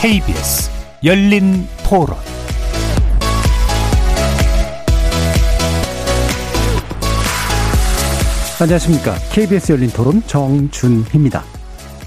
KBS 열린 토론 안녕하십니까. KBS 열린 토론 정준희입니다.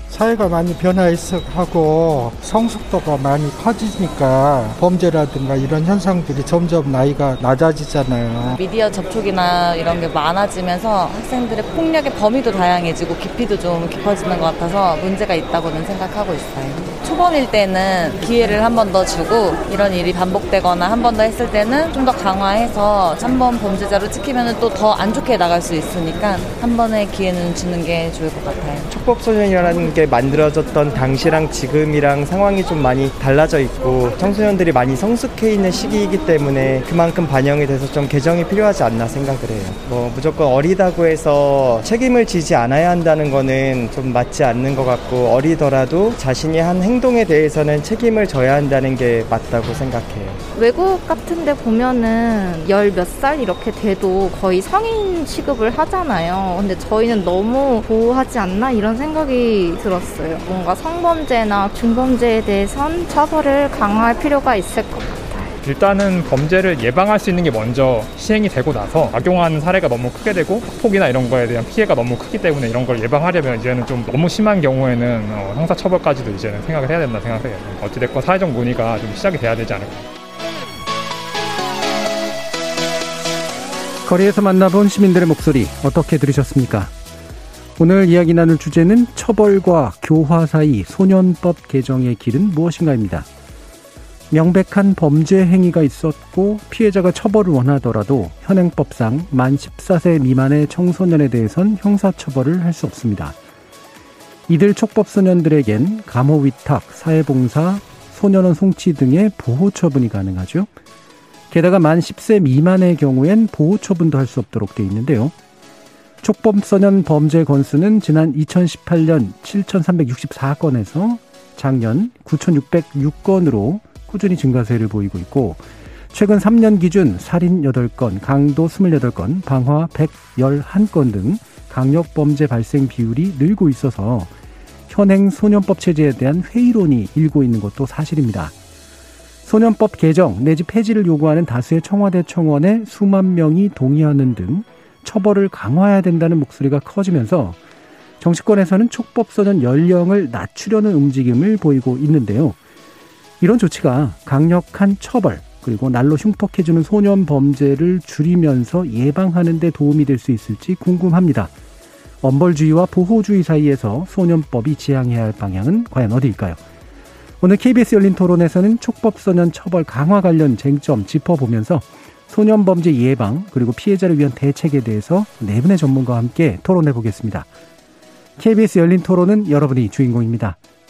사회가 많이 변화하고 성숙도가 많이 커지니까 범죄라든가 이런 현상들이 점점 나이가 낮아지잖아요. 미디어 접촉이나 이런 게 많아지면서 학생들의 폭력의 범위도 다양해지고 깊이도 좀 깊어지는 것 같아서 문제가 있다고는 생각하고 있어요. 초범일 때는 기회를 한 번 더 주고 이런 일이 반복되거나 한 번 더 했을 때는 좀 더 강화해서 한 번 범죄자로 찍히면 또 더 안 좋게 나갈 수 있으니까 한 번의 기회는 주는 게 좋을 것 같아요. 촉법소년이라는 게 만들어졌던 당시랑 지금이랑 상황이 좀 많이 달라져 있고 청소년들이 많이 성숙해 있는 시기이기 때문에 그만큼 반영이 돼서 좀 개정이 필요하지 않나 생각을 해요. 뭐 무조건 어리다고 해서 책임을 지지 않아야 한다는 거는 좀 맞지 않는 것 같고 어리더라도 자신이 한 행동 에 대해서는 책임을 져야 한다는 게 맞다고 생각해요. 외국 같은 데 보면은 열 몇 살 이렇게 돼도 거의 성인 취급을 하잖아요. 근데 저희는 너무 보호하지 않나 이런 생각이 들었어요. 뭔가 성범죄나 중범죄에 대해선 처벌을 강화할 필요가 있을 것 같아요. 일단은 범죄를 예방할 수 있는 게 먼저 시행이 되고 나서 악용하는 사례가 너무 크게 되고 폭이나 이런 거에 대한 피해가 너무 크기 때문에 이런 걸 예방하려면 이제는 좀 너무 심한 경우에는 어, 형사처벌까지도 이제는 생각을 해야 된다 생각해요. 어찌됐건 사회적 논의가 좀 시작이 돼야 되지 않을까. 거리에서 만나본 시민들의 목소리 어떻게 들으셨습니까? 오늘 이야기 나눌 주제는 처벌과 교화 사이 소년법 개정의 길은 무엇인가입니다. 명백한 범죄 행위가 있었고 피해자가 처벌을 원하더라도 현행법상 만 14세 미만의 청소년에 대해선 형사처벌을 할 수 없습니다. 이들 촉법소년들에겐 감호 위탁, 사회봉사, 소년원 송치 등의 보호 처분이 가능하죠. 게다가 만 10세 미만의 경우엔 보호 처분도 할 수 없도록 돼 있는데요. 촉법소년 범죄 건수는 지난 2018년 7,364건에서 작년 9,606건으로 꾸준히 증가세를 보이고 있고 최근 3년 기준 살인 8건, 강도 28건, 방화 111건 등 강력 범죄 발생 비율이 늘고 있어서 현행 소년법 체제에 대한 회의론이 일고 있는 것도 사실입니다. 소년법 개정 내지 폐지를 요구하는 다수의 청와대 청원에 수만 명이 동의하는 등 처벌을 강화해야 된다는 목소리가 커지면서 정치권에서는 촉법소년 연령을 낮추려는 움직임을 보이고 있는데요. 이런 조치가 강력한 처벌 그리고 날로 흉폭해지는 소년 범죄를 줄이면서 예방하는 데 도움이 될 수 있을지 궁금합니다. 엄벌주의와 보호주의 사이에서 소년법이 지향해야 할 방향은 과연 어디일까요? 오늘 KBS 열린 토론에서는 촉법소년 처벌 강화 관련 쟁점 짚어보면서 소년범죄 예방 그리고 피해자를 위한 대책에 대해서 네 분의 전문가와 함께 토론해 보겠습니다. KBS 열린 토론은 여러분이 주인공입니다.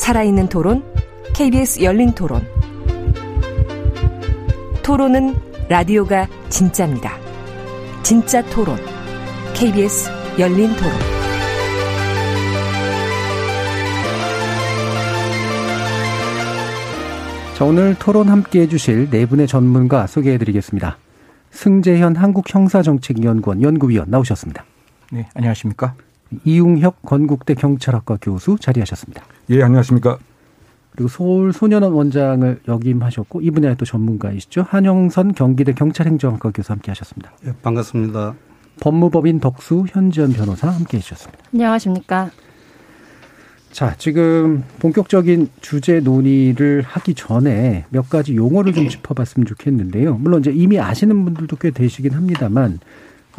살아있는 토론, KBS 열린 토론. 토론은 라디오가 진짜입니다. 진짜 토론, KBS 열린 토론. 자, 오늘 토론 함께 해주실 네 분의 전문가 소개해 드리겠습니다. 승재현 한국형사정책연구원 연구위원 나오셨습니다. 네, 안녕하십니까. 이웅혁 건국대 경찰학과 교수 자리하셨습니다. 예, 안녕하십니까. 그리고 서울 소년원 원장을 역임하셨고 이 분야의 또 전문가이시죠. 한영선 경기대 경찰행정학과 교수 함께 하셨습니다. 예, 반갑습니다. 법무법인 덕수 현지연 변호사 함께 해주셨습니다. 안녕하십니까. 자, 지금 본격적인 주제 논의를 하기 전에 몇 가지 용어를 좀 짚어봤으면 좋겠는데요. 물론 이제 이미 아시는 분들도 꽤 되시긴 합니다만, 어,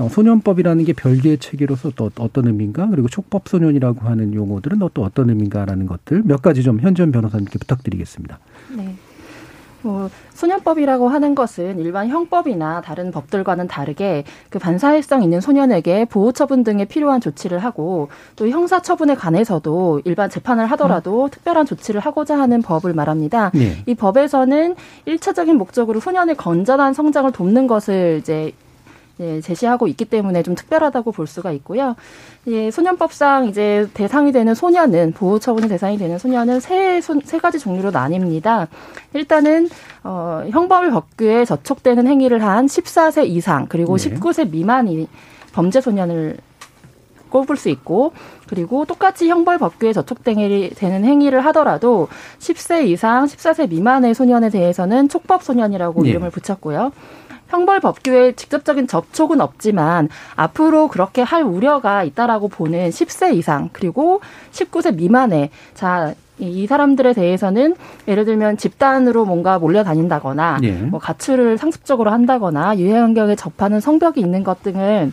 소년법이라는 게 별개의 체계로서 또 어떤 의미인가, 그리고 촉법소년이라고 하는 용어들은 또 어떤 의미인가라는 것들 몇 가지 좀 현전 변호사님께 부탁드리겠습니다. 네. 뭐 소년법이라고 하는 것은 일반 형법이나 다른 법들과는 다르게 그 반사회성 있는 소년에게 보호 처분 등에 필요한 조치를 하고 또 형사 처분에 관해서도 일반 재판을 하더라도 음. 특별한 조치를 하고자 하는 법을 말합니다. 네. 이 법에서는 일차적인 목적으로 소년의 건전한 성장을 돕는 것을 이제 예, 제시하고 있기 때문에 좀 특별하다고 볼 수가 있고요. 예, 소년법상 이제 대상이 되는 소년은 보호 처분의 대상이 되는 소년은 세, 세 가지 종류로 나뉩니다. 일단은 어, 형벌 법규에 저촉되는 행위를 한 14세 이상 그리고 네. 19세 미만이 범죄 소년을 꼽을 수 있고 그리고 똑같이 형벌 법규에 저촉되는 행위를 하더라도 10세 이상 14세 미만의 소년에 대해서는 촉법 소년이라고 네. 이름을 붙였고요. 형벌 법규에 직접적인 접촉은 없지만 앞으로 그렇게 할 우려가 있다라고 보는 10세 이상 그리고 19세 미만의 자, 이 사람들에 대해서는 예를 들면 집단으로 뭔가 몰려다닌다거나 예. 뭐 가출을 상습적으로 한다거나 유해 환경에 접하는 성벽이 있는 것 등을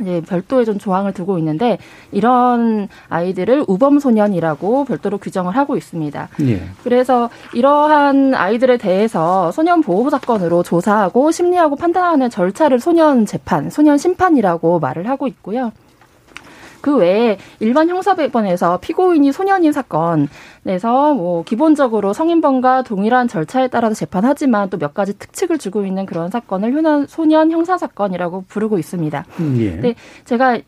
이제 별도의 좀 조항을 두고 있는데 이런 아이들을 우범 소년이라고 별도로 규정을 하고 있습니다. 예. 그래서 이러한 아이들에 대해서 소년 보호 사건으로 조사하고 심리하고 판단하는 절차를 소년 재판, 소년 심판이라고 말을 하고 있고요. 그 외에 일반 형사법원에서 피고인이 소년인 사건에서 뭐 기본적으로 성인범과 동일한 절차에 따라서 재판하지만 또 몇 가지 특칙을 주고 있는 그런 사건을 소년 형사 사건이라고 부르고 있습니다. 음, 예. 근데 제가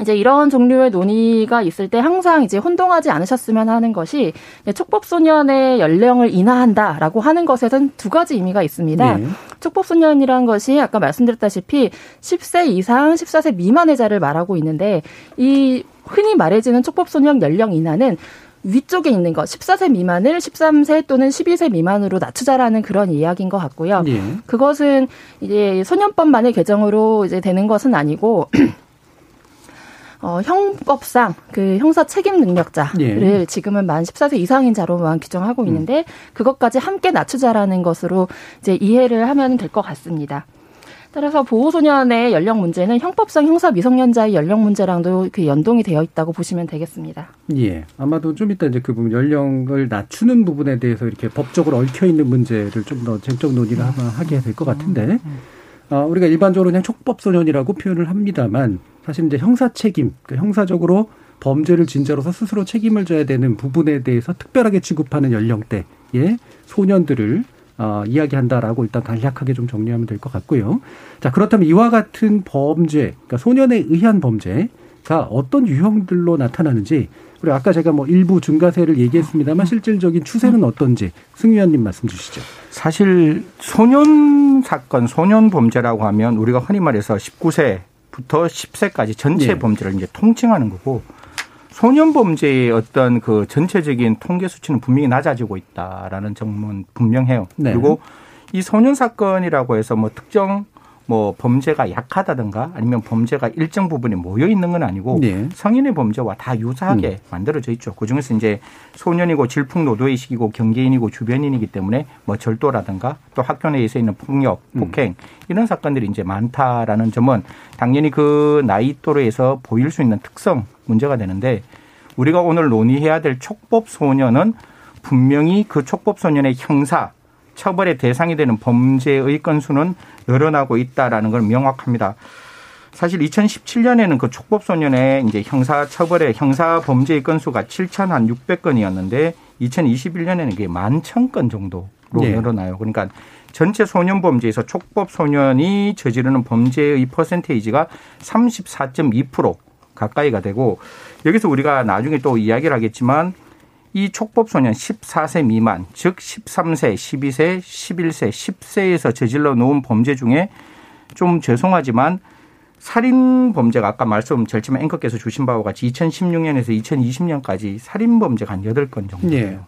이제 이런 종류의 논의가 있을 때 항상 이제 혼동하지 않으셨으면 하는 것이 촉법소년의 연령을 인하한다라고 하는 것에는 두 가지 의미가 있습니다. 네. 촉법소년이라는 것이 아까 말씀드렸다시피 10세 이상 14세 미만의 자를 말하고 있는데 이 흔히 말해지는 촉법소년 연령 인하는 위쪽에 있는 것, 14세 미만을 13세 또는 12세 미만으로 낮추자라는 그런 이야기인 것 같고요. 네. 그것은 이제 소년법만의 개정으로 이제 되는 것은 아니고 어, 형법상 그 형사 책임 능력자를 예. 지금은 만 14세 이상인 자로만 규정하고 음. 있는데 그것까지 함께 낮추자라는 것으로 이제 이해를 하면 될 것 같습니다. 따라서 보호소년의 연령 문제는 형법상 형사 미성년자의 연령 문제랑도 그 연동이 되어 있다고 보시면 되겠습니다. 예. 아마도 좀 이따 이제 그 부분 연령을 낮추는 부분에 대해서 이렇게 법적으로 얽혀 있는 문제를 좀 더 쟁적 논의를 음. 하게 될 것 같은데, 음. 어, 우리가 일반적으로 그냥 촉법소년이라고 표현을 합니다만, 사실 이제 형사 책임, 그러니까 형사적으로 범죄를 진짜로서 스스로 책임을 져야 되는 부분에 대해서 특별하게 취급하는 연령대의 소년들을 어, 이야기한다라고 일단 간략하게 좀 정리하면 될 것 같고요. 자, 그렇다면 이와 같은 범죄, 그러니까 소년에 의한 범죄가 어떤 유형들로 나타나는지, 그리고 아까 제가 뭐 일부 중과세를 얘기했습니다만 실질적인 추세는 어떤지 승 위원님 말씀 주시죠. 사실 소년 사건, 소년 범죄라고 하면 우리가 흔히 말해서 19세 부터 10세까지 전체 네. 범죄를 이제 통칭하는 거고 소년 범죄의 어떤 그 전체적인 통계 수치는 분명히 낮아지고 있다라는 점은 분명해요. 네. 그리고 이 소년 사건이라고 해서 뭐 특정 뭐 범죄가 약하다든가 아니면 범죄가 일정 부분에 모여 있는 건 아니고 네. 성인의 범죄와 다 유사하게 음. 만들어져 있죠. 그 중에서 이제 소년이고 질풍노도의 시기고 경계인이고 주변인이기 때문에 뭐 절도라든가 또 학교 내에서 있는 폭력, 음. 폭행 음. 이런 사건들이 이제 많다라는 점은 당연히 그 나이 또래에서 보일 수 있는 특성 문제가 되는데 우리가 오늘 논의해야 될 촉법 소년은 분명히 그 촉법 소년의 형사 처벌의 대상이 되는 범죄의 건수는 늘어나고 있다라는 걸 명확합니다. 사실 2017년에는 그 촉법소년의 이제 형사 처벌의 형사 범죄의 건수가 7,600건이었는데 2021년에는 그게 11,000건 정도로 네. 늘어나요. 그러니까 전체 소년 범죄에서 촉법 소년이 저지르는 범죄의 퍼센테이지가 34.2% 가까이가 되고 여기서 우리가 나중에 또 이야기를 하겠지만 이 촉법소년 14세 미만, 즉 13세, 12세, 11세, 10세에서 저질러 놓은 범죄 중에 좀 죄송하지만 살인 범죄가 아까 말씀드렸지만 앵커께서 주신 바와 같이 2016년에서 2020년까지 살인 범죄가 한 8건 정도예요. 네.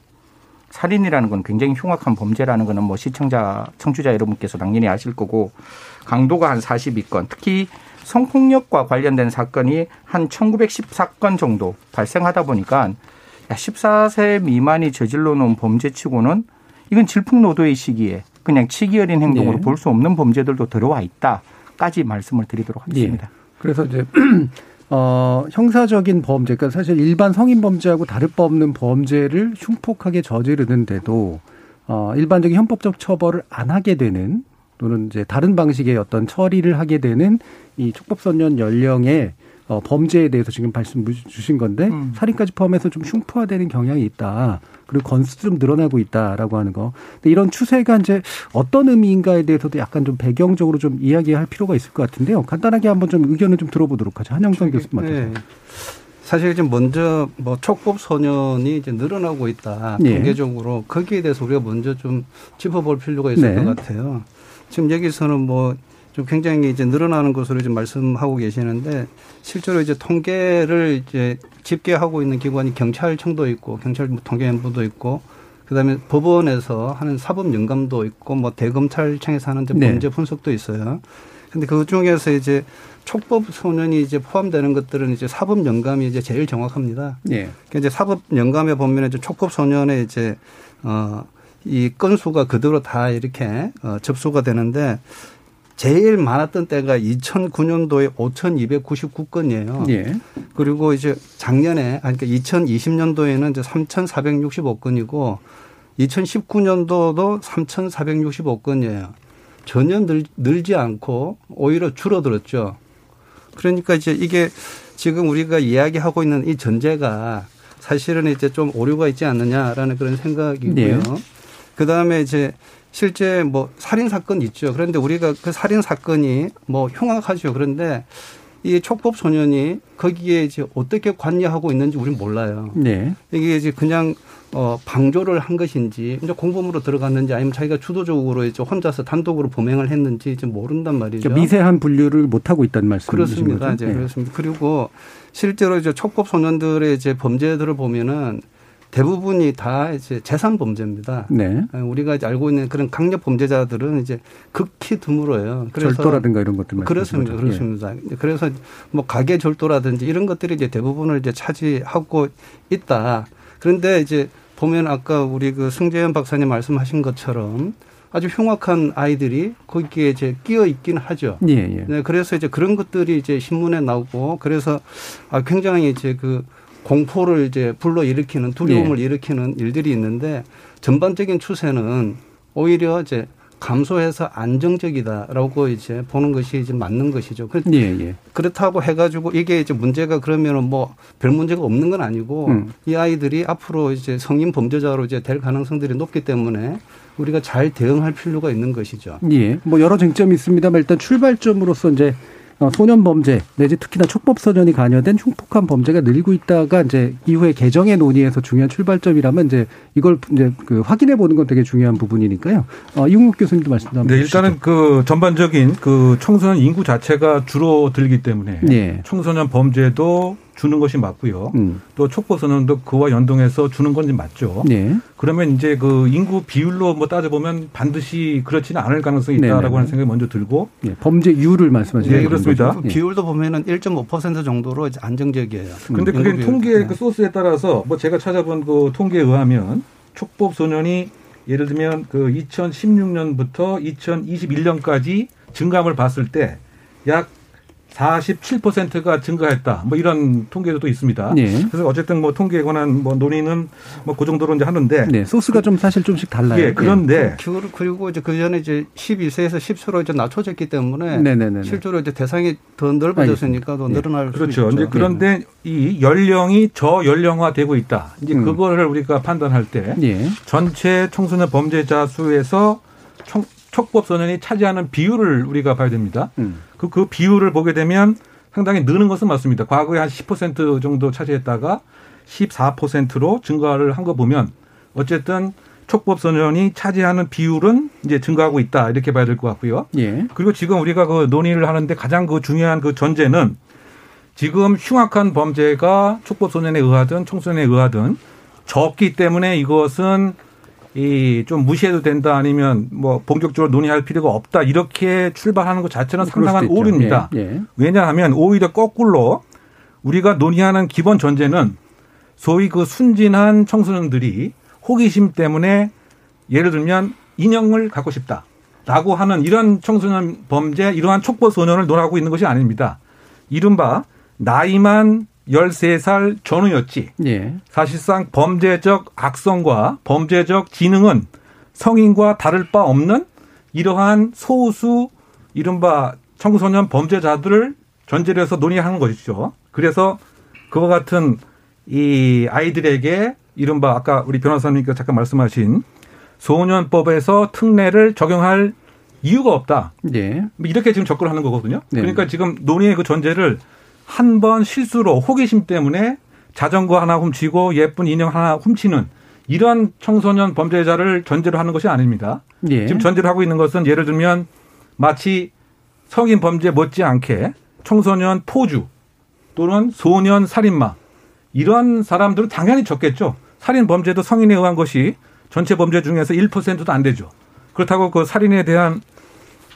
살인이라는 건 굉장히 흉악한 범죄라는 거는 뭐 시청자, 청취자 여러분께서 당연히 아실 거고 강도가 한 42건, 특히 성폭력과 관련된 사건이 한 1914건 정도 발생하다 보니까 14세 미만이 저질러 놓은 범죄치고는 이건 질풍노도의 시기에 그냥 치기 어린 행동으로 네. 볼수 없는 범죄들도 들어와 있다까지 말씀을 드리도록 하겠습니다. 네. 그래서 이제 어, 형사적인 범죄, 그러니까 사실 일반 성인 범죄하고 다를 바 없는 범죄를 흉폭하게 저지르는데도 어, 일반적인 현법적 처벌을 안 하게 되는 또는 이제 다른 방식의 어떤 처리를 하게 되는 이 촉법소년 연령의 어, 범죄에 대해서 지금 말씀 주신 건데 음. 살인까지 포함해서 좀 흉포화되는 경향이 있다. 그리고 건수 좀 늘어나고 있다라고 하는 거. 근데 이런 추세가 이제 어떤 의미인가에 대해서도 약간 좀 배경적으로 좀 이야기할 필요가 있을 것 같은데요. 간단하게 한번 좀 의견을 좀 들어보도록 하죠. 한영선 교수님 맡아서. 네. 사실 이제 먼저 뭐 촉법 소년이 이제 늘어나고 있다. 네. 통계적으로 거기에 대해서 우리가 먼저 좀 짚어볼 필요가 있을 네. 것 같아요. 지금 여기서는 뭐 좀 굉장히 이제 늘어나는 것으로 좀 말씀하고 계시는데 실제로 이제 통계를 이제 집계하고 있는 기관이 경찰청도 있고 경찰 통계연부도 있고 그다음에 법원에서 하는 사법 영감도 있고 뭐 대검찰청에서 하는 네. 범죄 분석도 있어요. 근데 그 중에서 이제 촉법 소년이 이제 포함되는 것들은 이제 사법 영감이 이제 제일 정확합니다. 네. 그러니까 이제 사법 영감에 보면 이제 촉법 소년의 이제 어이 건수가 그대로 다 이렇게 어 접수가 되는데 제일 많았던 때가 2009년도에 5,299건이에요. 예. 그리고 이제 작년에 그러니까 2020년도에는 이제 3,465건이고 2019년도도 3,465건이에요. 전혀 늘, 늘지 않고 오히려 줄어들었죠. 그러니까 이제 이게 지금 우리가 이야기하고 있는 이 전제가 사실은 이제 좀 오류가 있지 않느냐라는 그런 생각이고요. 네. 그 다음에 이제 실제 뭐 살인 사건 있죠. 그런데 우리가 그 살인 사건이 뭐 흉악하죠. 그런데 이 촉법 소년이 거기에 이제 어떻게 관여하고 있는지 우리는 몰라요. 네. 이게 이제 그냥 어 방조를 한 것인지 이제 공범으로 들어갔는지 아니면 자기가 주도적으로 이제 혼자서 단독으로 범행을 했는지 이제 모른단 말이죠. 그러니까 미세한 분류를 못 하고 있다는 말씀이신 그렇습니다. 이제 네. 그렇습니다. 그리고 실제로 이제 촉법 소년들의 이제 범죄들을 보면은 대부분이 다 이제 재산 범죄입니다. 네. 예, 우리가 알고 있는 그런 강력 범죄자들은 이제 극히 드물어요. 그래서 절도라든가 이런 것들 그렇습니다. 그렇습니다. 예. 그래서 뭐 가계 절도라든지 이런 것들이 이제 대부분을 이제 차지하고 있다. 그런데 이제 보면 아까 우리 그 승재현 박사님 말씀하신 것처럼 아주 흉악한 아이들이 거기에 이제 끼어 있긴 하죠. 예, 예. 네, 그래서 이제 그런 것들이 이제 신문에 나오고 그래서 아 굉장히 이제 그 공포를 이제 불러 일으키는 두려움을 네. 일으키는 일들이 있는데 전반적인 추세는 오히려 이제 감소해서 안정적이다라고 이제 보는 것이 이제 맞는 것이죠. 그 예, 예. 그렇다고 해가지고 이게 이제 문제가 그러면은 뭐 별 문제가 없는 건 아니고 음. 이 아이들이 앞으로 이제 성인 범죄자로 이제 될 가능성들이 높기 때문에 우리가 잘 대응할 필요가 있는 것이죠. 예. 뭐 여러 쟁점이 있습니다만 일단 출발점으로서 이제 어, 소년 범죄 내지 특히나 촉법 소년이 관여된 흉폭한 범죄가 늘고 있다가 이제 이후에 개정의 논의에서 중요한 출발점이라면 이제 이걸 이제 그 확인해 보는 건 되게 중요한 부분이니까요. 어, 이웅국 교수님도 말씀 좀 네, 일단은 그 전반적인 그 청소년 인구 자체가 줄어들기 때문에 네. 청소년 범죄도 주는 것이 맞고요. 음. 또 촉법선언도 그와 연동해서 주는 건지 맞죠. 네. 그러면 이제 그 인구 비율로 뭐 따져보면 반드시 그렇지는 않을 가능성이 있다라고 네네. 하는 생각이 먼저 들고. 네. 범죄율을 말씀하시는 네, 그렇습니다. 그 비율도 보면은 1.5% 정도로 이제 안정적이에요. 근데 그게 통계 네. 그 소스에 따라서 뭐 제가 찾아본 그 통계에 의하면 촉법 소년이 예를 들면 그 2016년부터 2021년까지 증감을 봤을 때 약 47%가 증가했다. 뭐 이런 통계도 또 있습니다. 네. 그래서 어쨌든 뭐 통계에 관한 뭐 논의는 뭐 그 정도로 이제 하는데. 네. 소스가 좀 사실 좀씩 달라요. 예. 그런데. 네. 그리고 이제 그 전에 이제 12세에서 10세로 이제 낮춰졌기 때문에. 네네네. 실제로 이제 대상이 더 넓어졌으니까 더 늘어날 네. 그렇죠. 이제 그런데 네. 이 연령이 저연령화되고 있다. 이제 음. 그거를 우리가 판단할 때. 네. 전체 청소년 범죄자 수에서 총 촉법 소년이 차지하는 비율을 우리가 봐야 됩니다. 음. 그, 그 비율을 보게 되면 상당히 느는 것은 맞습니다. 과거에 한 10% 정도 차지했다가 14%로 증가를 한 거 보면 어쨌든 촉법 소년이 차지하는 비율은 이제 증가하고 있다 이렇게 봐야 될 것 같고요. 예. 그리고 지금 우리가 그 논의를 하는데 가장 그 중요한 그 전제는 지금 흉악한 범죄가 촉법 소년에 의하든 청소년에 의하든 적기 때문에 이것은 이 좀 무시해도 된다 아니면 뭐 본격적으로 논의할 필요가 없다 이렇게 출발하는 것 자체는 상당한 오류입니다. 예, 예. 왜냐하면 오히려 거꾸로 우리가 논의하는 기본 전제는 소위 그 순진한 청소년들이 호기심 때문에 예를 들면 인형을 갖고 싶다 라고 하는 이런 청소년 범죄 이러한 촉법 소년을 논하고 있는 것이 아닙니다. 이른바 나이만 13살 전후였지. 예. 사실상 범죄적 악성과 범죄적 지능은 성인과 다를 바 없는 이러한 소수 이른바 청소년 범죄자들을 전제로 해서 논의하는 것이죠. 그래서 그와 같은 이 아이들에게 이른바 아까 우리 변호사님께서 잠깐 말씀하신 소년법에서 특례를 적용할 이유가 없다. 네. 이렇게 지금 접근하는 거거든요. 네. 그러니까 지금 논의의 그 전제를 한 번 실수로 호기심 때문에 자전거 하나 훔치고 예쁜 인형 하나 훔치는 이런 청소년 범죄자를 전제로 하는 것이 아닙니다. 네. 지금 전제로 하고 있는 것은 예를 들면 마치 성인 범죄 못지않게 청소년 포주 또는 소년 살인마 이런 사람들은 당연히 적겠죠. 살인 범죄도 성인에 의한 것이 전체 범죄 중에서 1%도 안 되죠. 그렇다고 그 살인에 대한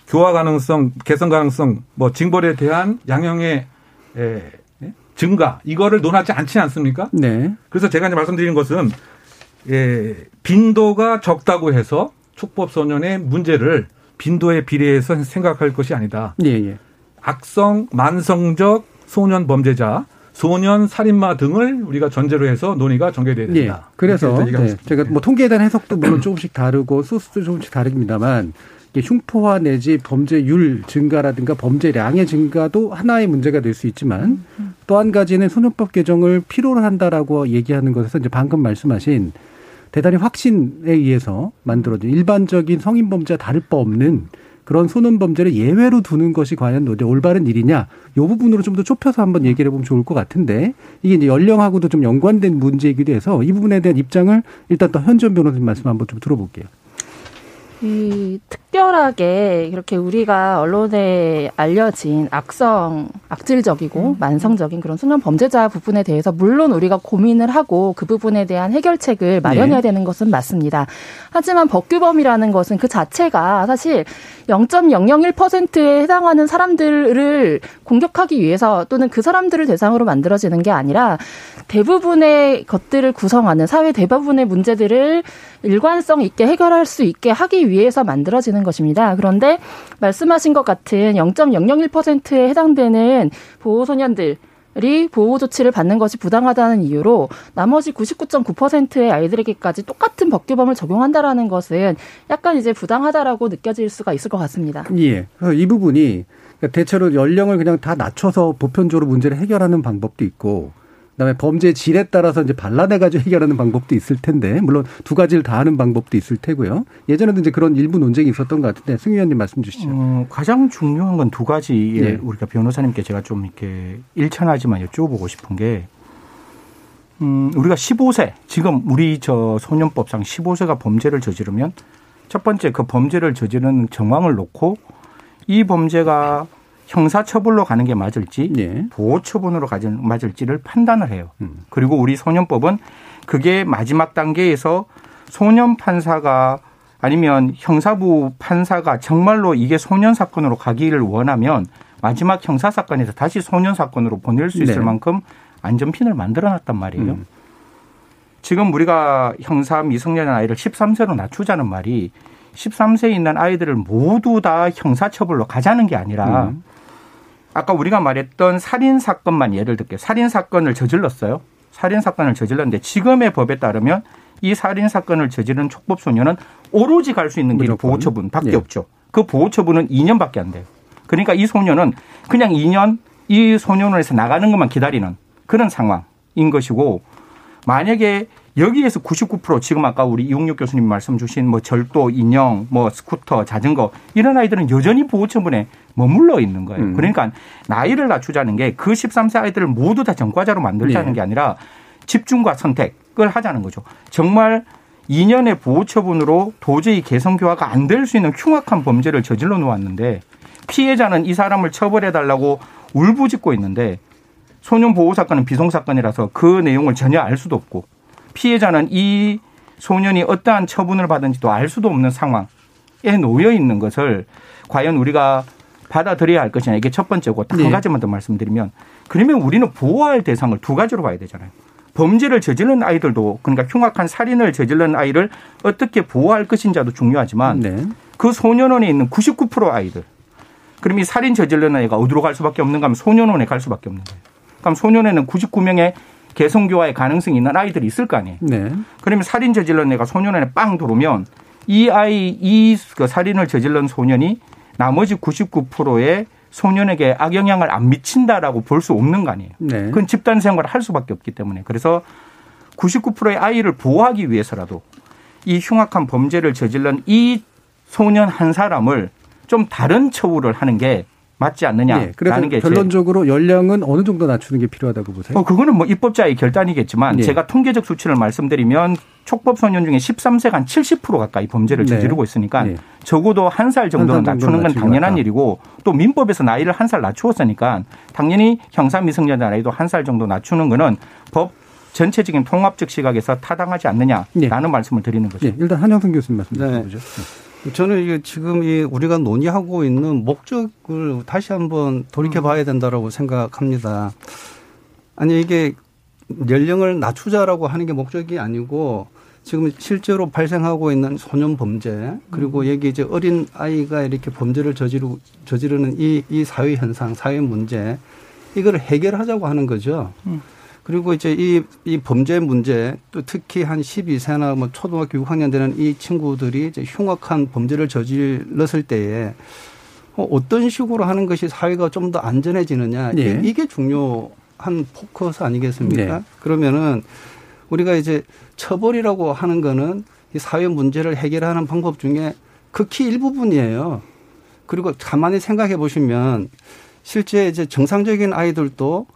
교화 가능성, 개선 가능성, 뭐 징벌에 대한 양형의 에, 증가 이거를 논하지 않지 않습니까? 네. 그래서 제가 이제 말씀드리는 것은 예, 빈도가 적다고 해서 촉법 소년의 문제를 빈도에 비례해서 생각할 것이 아니다. 예, 예. 악성, 만성적 소년 범죄자 소년 살인마 등을 우리가 전제로 해서 논의가 전개돼야 된다. 예. 그래서 네. 제가 뭐 통계에 대한 해석도 물론 조금씩 다르고 소스도 조금씩 다릅니다만 흉포화 내지 범죄율 증가라든가 범죄량의 증가도 하나의 문제가 될 수 있지만 또 한 가지는 소년법 개정을 필요로 한다라고 얘기하는 것에서 이제 방금 말씀하신 대단히 확신에 의해서 만들어진 일반적인 성인 범죄와 다를 바 없는 그런 소년 범죄를 예외로 두는 것이 과연 올바른 일이냐 이 부분으로 좀 더 좁혀서 한번 얘기를 해보면 좋을 것 같은데 이게 이제 연령하고도 좀 연관된 문제이기도 해서 이 부분에 대한 입장을 일단 또 현전 변호사님 말씀 한번 좀 들어볼게요. 이 특별하게 이렇게 우리가 언론에 알려진 악성, 악질적이고 음. 만성적인 그런 수면 범죄자 부분에 대해서 물론 우리가 고민을 하고 그 부분에 대한 해결책을 마련해야 네. 되는 것은 맞습니다. 하지만 법규범이라는 것은 그 자체가 사실 0.001%에 해당하는 사람들을 공격하기 위해서 또는 그 사람들을 대상으로 만들어지는 게 아니라 대부분의 것들을 구성하는 사회 대부분의 문제들을 일관성 있게 해결할 수 있게 하기 위해서 만들어지는 것입니다. 그런데 말씀하신 것 같은 0.001%에 해당되는 보호소년들 이 보호 조치를 받는 것이 부당하다는 이유로 나머지 99.9%의 아이들에게까지 똑같은 법규범을 적용한다라는 것은 약간 이제 부당하다라고 느껴질 수가 있을 것 같습니다. 예. 이 부분이 대체로 연령을 그냥 다 낮춰서 보편적으로 문제를 해결하는 방법도 있고 그다음에 범죄 질에 따라서 이제 발라내 가지고 해결하는 방법도 있을 텐데 물론 두 가지를 다 하는 방법도 있을 테고요. 예전에도 이제 그런 일부 논쟁이 있었던 것 같은데 승 의원님 말씀 주시죠. 어, 가장 중요한 건 두 가지 예. 우리가 변호사님께 제가 좀 이렇게 일천하지만 여쭤보고 싶은 게 음, 우리가 15세 지금 우리 저 소년법상 15세가 범죄를 저지르면 첫 번째 그 범죄를 저지르는 정황을 놓고 이 범죄가 형사처벌로 가는 게 맞을지 네. 보호처분으로 가지 맞을지를 판단을 해요. 음. 그리고 우리 소년법은 그게 마지막 단계에서 소년 판사가 아니면 형사부 판사가 정말로 이게 소년 사건으로 가기를 원하면 마지막 형사 사건에서 다시 소년 사건으로 보낼 수 있을 네. 만큼 안전핀을 만들어 놨단 말이에요. 음. 지금 우리가 형사 미성년 아이를 13세로 낮추자는 말이 13세에 있는 아이들을 모두 다 형사처벌로 가자는 게 아니라 음. 아까 우리가 말했던 살인 사건만 예를 들게 살인 사건을 저질렀어요. 살인 사건을 저질렀는데 지금의 법에 따르면 이 살인 사건을 저지른 촉법 소년은 오로지 갈 수 있는 길은 보호 처분밖에 네. 없죠. 그 보호 처분은 2년밖에 안 돼요. 그러니까 이 소년은 그냥 2년 이 소년원에서 나가는 것만 기다리는 그런 상황인 것이고 만약에 여기에서 99% 지금 아까 우리 이용육 교수님 말씀 주신 뭐 절도, 인형, 뭐 스쿠터, 자전거 이런 아이들은 여전히 보호처분에 머물러 있는 거예요. 음. 그러니까 나이를 낮추자는 게 그 13세 아이들을 모두 다 전과자로 만들자는 네. 게 아니라 집중과 선택을 하자는 거죠. 정말 2년의 보호처분으로 도저히 개성 교화가 안 될 수 있는 흉악한 범죄를 저질러 놓았는데 피해자는 이 사람을 처벌해 달라고 울부짖고 있는데 소년 보호 사건은 비송 사건이라서 그 내용을 전혀 알 수도 없고 피해자는 이 소년이 어떠한 처분을 받은지도 알 수도 없는 상황에 놓여 있는 것을 과연 우리가 받아들여야 할 것이냐 이게 첫 번째고 한 네. 가지만 더 말씀드리면 그러면 우리는 보호할 대상을 두 가지로 봐야 되잖아요. 범죄를 저지른 아이들도 그러니까 흉악한 살인을 저지른 아이를 어떻게 보호할 것인지도 중요하지만 네. 그 소년원에 있는 99% 아이들 그럼 이 살인 저지른 아이가 어디로 갈 수밖에 없는가 하면 소년원에 갈 수밖에 없는 거예요. 그럼 소년에는 99명의 개성교화의 가능성이 있는 아이들이 있을 거 아니에요. 네. 그러면 살인 저질러 내가 소년원에 빵 들어오면 이 아이 이 그 살인을 저질른 소년이 나머지 99%의 소년에게 악영향을 안 미친다라고 볼 수 없는 거 아니에요. 네. 그건 집단 생활을 할 수밖에 없기 때문에 그래서 99%의 아이를 보호하기 위해서라도 이 흉악한 범죄를 저질른 이 소년 한 사람을 좀 다른 처우를 하는 게 맞지 않느냐라는 네, 그래서 게 결론적으로 연령은 어느 정도 낮추는 게 필요하다고 보세요? 어, 그거는 뭐 입법자의 결단이겠지만 네. 제가 통계적 수치를 말씀드리면 촉법 소년 중에 13세가 한70% 가까이 범죄를 네. 저지르고 있으니까 네. 적어도 한 살 정도는 한 낮추는 건 당연한 일이고 또 민법에서 나이를 한 살 낮추었으니까 당연히 형사 미성년자 나이도 한 살 정도 낮추는 거는 법 전체적인 통합적 시각에서 타당하지 않느냐라는 네. 말씀을 드리는 거죠. 네. 일단 한영선 교수님 말씀 드려보죠. 저는 이게 지금 이 우리가 논의하고 있는 목적을 다시 한번 돌이켜 봐야 된다라고 생각합니다. 아니 이게 연령을 낮추자라고 하는 게 목적이 아니고 지금 실제로 발생하고 있는 소년 범죄 그리고 음. 여기 이제 어린 아이가 이렇게 범죄를 저지르 저지르는 이, 이 사회 현상, 사회 문제 이걸 해결하자고 하는 거죠. 음. 그리고 이제 이, 이 범죄 문제 또 특히 한 12세나 뭐 초등학교 6학년 되는 이 친구들이 이제 흉악한 범죄를 저질렀을 때에 어, 어떤 식으로 하는 것이 사회가 좀 더 안전해지느냐 네. 이게 중요한 포커스 아니겠습니까? 네. 그러면은 우리가 이제 처벌이라고 하는 거는 이 사회 문제를 해결하는 방법 중에 극히 일부분이에요. 그리고 가만히 생각해 보시면 실제 이제 정상적인 아이들도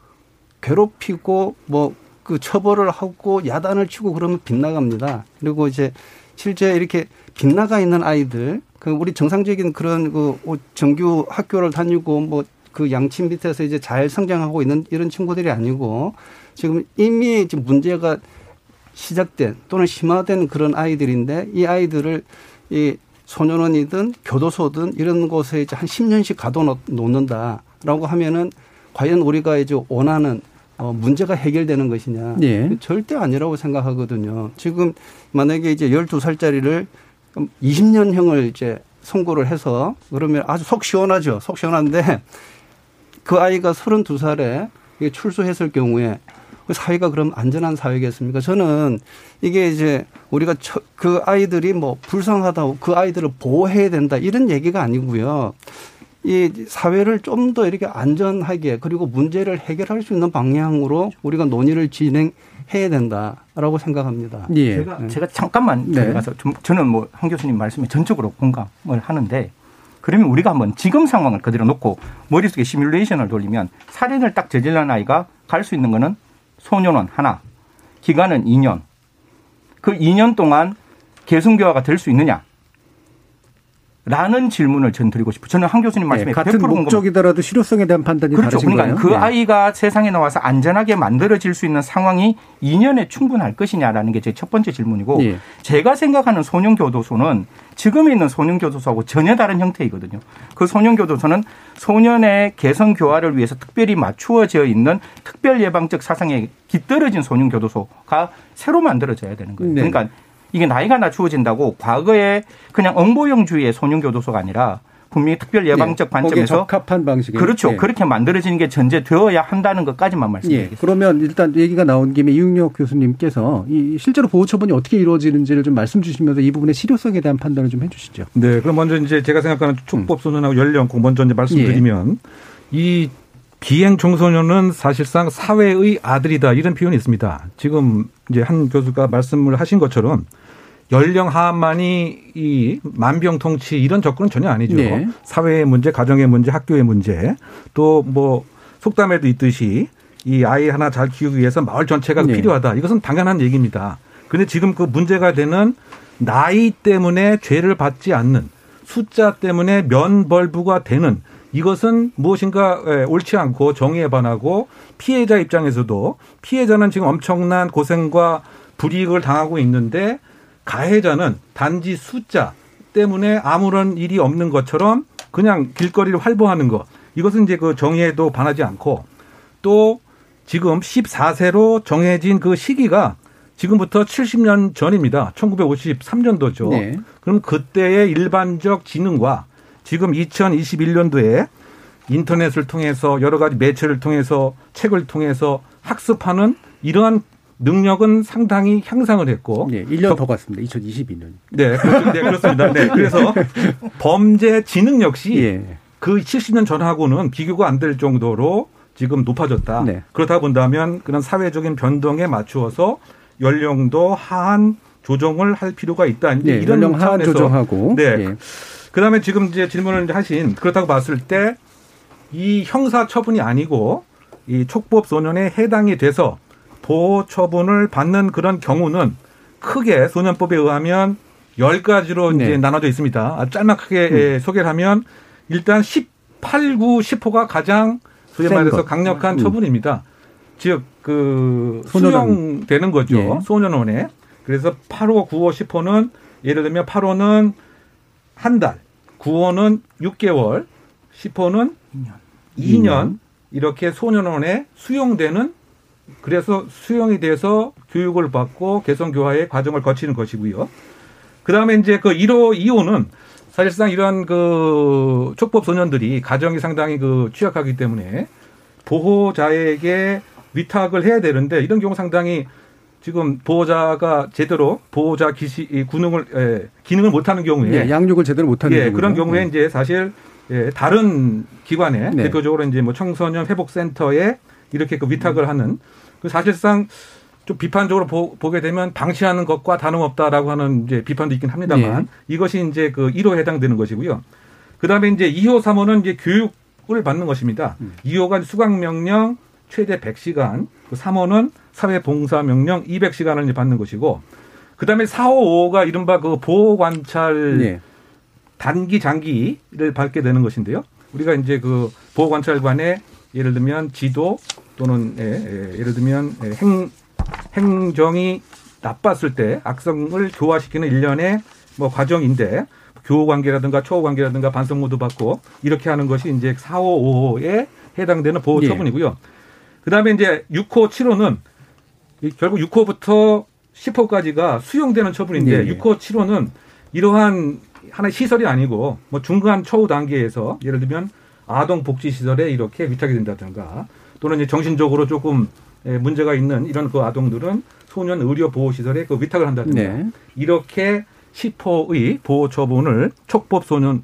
괴롭히고 뭐 그 처벌을 하고 야단을 치고 그러면 빗나갑니다. 그리고 이제 실제 이렇게 빗나가 있는 아이들 그 우리 정상적인 그런 그 정규 학교를 다니고 뭐 그 양침 밑에서 이제 잘 성장하고 있는 이런 친구들이 아니고 지금 이미 지금 문제가 시작된 또는 심화된 그런 아이들인데 이 아이들을 이 소년원이든 교도소든 이런 곳에 이제 한 10년씩 가둬 놓는다라고 하면은 과연 우리가 이제 원하는 어, 문제가 해결되는 것이냐. 예. 절대 아니라고 생각하거든요. 지금 만약에 이제 12살짜리를 20년형을 이제 선고를 해서 그러면 아주 속 시원하죠. 속 시원한데 그 아이가 32살에 출소했을 경우에 그 사회가 그럼 안전한 사회겠습니까? 저는 이게 이제 우리가 그 아이들이 뭐 불쌍하다고 그 아이들을 보호해야 된다 이런 얘기가 아니고요. 이 사회를 좀 더 이렇게 안전하게 그리고 문제를 해결할 수 있는 방향으로 우리가 논의를 진행 해야 된다라고 생각합니다. 예. 제가, 네. 제가 잠깐만 네. 들어가서 좀 저는 뭐 한 교수님 말씀에 전적으로 공감을 하는데 그러면 우리가 한번 지금 상황을 그대로 놓고 머릿속에 시뮬레이션을 돌리면 살인을 딱 저질러는 아이가 갈 수 있는 거는 소년원 하나, 기간은 2년. 그 2년 동안 계승교화가 될 수 있느냐? 라는 질문을 전 드리고 싶어요. 저는 한 교수님 말씀에 네, 같은 목적이더라도 실효성에 대한 판단이 그렇죠. 그러니까 거예요? 그 네. 아이가 세상에 나와서 안전하게 만들어질 수 있는 상황이 2년에 충분할 것이냐라는 게 제 첫 번째 질문이고 네. 제가 생각하는 소년 교도소는 지금 있는 소년 교도소하고 전혀 다른 형태이거든요. 그 소년 교도소는 소년의 개성 교화를 위해서 특별히 맞추어져 있는 특별 예방적 사상에 깃들어진 소년 교도소가 새로 만들어져야 되는 거예요. 네. 그러니까 이게 나이가 낮추어진다고 과거에 그냥 엉보형주의의 소년교도소가 아니라 분명히 특별 예방적 네, 관점에서 적합한 방식에 그렇죠. 네. 그렇게 만들어지는 게 전제되어야 한다는 것까지만 말씀드리겠습니다. 예, 그러면 일단 얘기가 나온 김에 이윤혁 교수님께서 이 실제로 보호 처분이 어떻게 이루어지는지를 좀 말씀 주시면서 이 부분의 실효성에 대한 판단을 좀 해주시죠. 네, 그럼 먼저 이제 제가 생각하는 촉법 소년하고 연령 먼저 이제 말씀드리면 예. 이 비행 청소년은 사실상 사회의 아들이다 이런 표현이 있습니다. 지금 이제 한 교수가 말씀을 하신 것처럼 연령 하만이 이 만병통치 이런 접근은 전혀 아니죠. 네. 사회의 문제, 가정의 문제, 학교의 문제 또 뭐 속담에도 있듯이 이 아이 하나 잘 키우기 위해서 마을 전체가 네. 필요하다. 이것은 당연한 얘기입니다. 근데 지금 그 문제가 되는 나이 때문에 죄를 받지 않는 숫자 때문에 면벌부가 되는 이것은 무엇인가 예, 옳지 않고 정의에 반하고 피해자 입장에서도 피해자는 지금 엄청난 고생과 불이익을 당하고 있는데 가해자는 단지 숫자 때문에 아무런 일이 없는 것처럼 그냥 길거리를 활보하는 것. 이것은 이제 그 정의에도 반하지 않고 또 지금 14세로 정해진 그 시기가 지금부터 70년 전입니다. 1953년도죠. 네. 그럼 그때의 일반적 지능과 지금 2021년도에 인터넷을 통해서 여러 가지 매체를 통해서 책을 통해서 학습하는 이러한 능력은 상당히 향상을 했고. 네, 1년 더 갔습니다. 2022년. 네, 그렇습니다. 네, 그렇습니다. 네, 그래서 범죄 지능 역시 예. 그 70년 전하고는 비교가 안 될 정도로 지금 높아졌다. 네. 그렇다 본다면 그런 사회적인 변동에 맞추어서 연령도 하한 조정을 할 필요가 있다. 이제 네, 이런 연령 하한 조정하고. 네. 예. 그 다음에 지금 이제 질문을 하신 그렇다고 봤을 때 이 형사 처분이 아니고 이 촉법 소년에 해당이 돼서 보호 처분을 받는 그런 경우는 크게 소년법에 의하면 10가지로 네. 이제 나눠져 있습니다. 아주 짤막하게 음. 소개를 하면 일단 18, 9, 10호가 가장 소위 말해서 강력한 음. 처분입니다. 즉, 그, 수용되는 거죠. 예. 소년원에. 그래서 8호, 9호, 10호는 예를 들면 8호는 한 달, 9호는 6개월, 10호는 2년. 2년 이렇게 소년원에 수용되는 그래서 수용이 돼서 교육을 받고 개성 교화의 과정을 거치는 것이고요. 그다음에 이제 그 1호, 2호는 사실상 이러한 그 촉법 소년들이 가정이 상당히 그 취약하기 때문에 보호자에게 위탁을 해야 되는데 이런 경우 상당히 지금 보호자가 제대로 보호자 기시 군능을 예, 기능을 못하는 경우에 예, 양육을 제대로 못하는 예, 그런 경우에 네. 이제 사실 예, 다른 기관에 네. 대표적으로 이제 뭐 청소년 회복센터에 이렇게 그 위탁을 음. 하는 그 사실상 좀 비판적으로 보, 게 되면 방치하는 것과 다름없다라고 하는 이제 비판도 있긴 합니다만 네. 이것이 이제 그 1호에 해당되는 것이고요. 그다음에 이제 2호, 3호는 이제 교육을 받는 것입니다. 음. 2호가 수강 명령 최대 100시간, 그 3호는 사회 봉사 명령 200시간을 받는 것이고 그다음에 4호, 5호가 이른바 그 보호 관찰 네. 단기 장기를 받게 되는 것인데요. 우리가 이제 그 보호 관찰관에 예를 들면 지도 또는 예, 예, 예를 들면 예, 행 행정이 나빴을 때 악성을 교화시키는 일련의 뭐 과정인데 교호 관계라든가 초호 관계라든가 반성 모드 받고 이렇게 하는 것이 이제 4호, 5호에 해당되는 보호 처분이고요. 예. 그다음에 이제 6호, 7호는 결국 6호부터 10호까지가 수용되는 처분인데 예. 6호, 7호는 이러한 하나의 시설이 아니고 뭐 중간 초호 단계에서 예를 들면 아동 복지 시설에 이렇게 위탁이 된다든가 또는 이제 정신적으로 조금 문제가 있는 이런 그 아동들은 소년 의료 보호 시설에 그 위탁을 한다든가 네. 이렇게 10호의 보호 처분을 촉법 소년은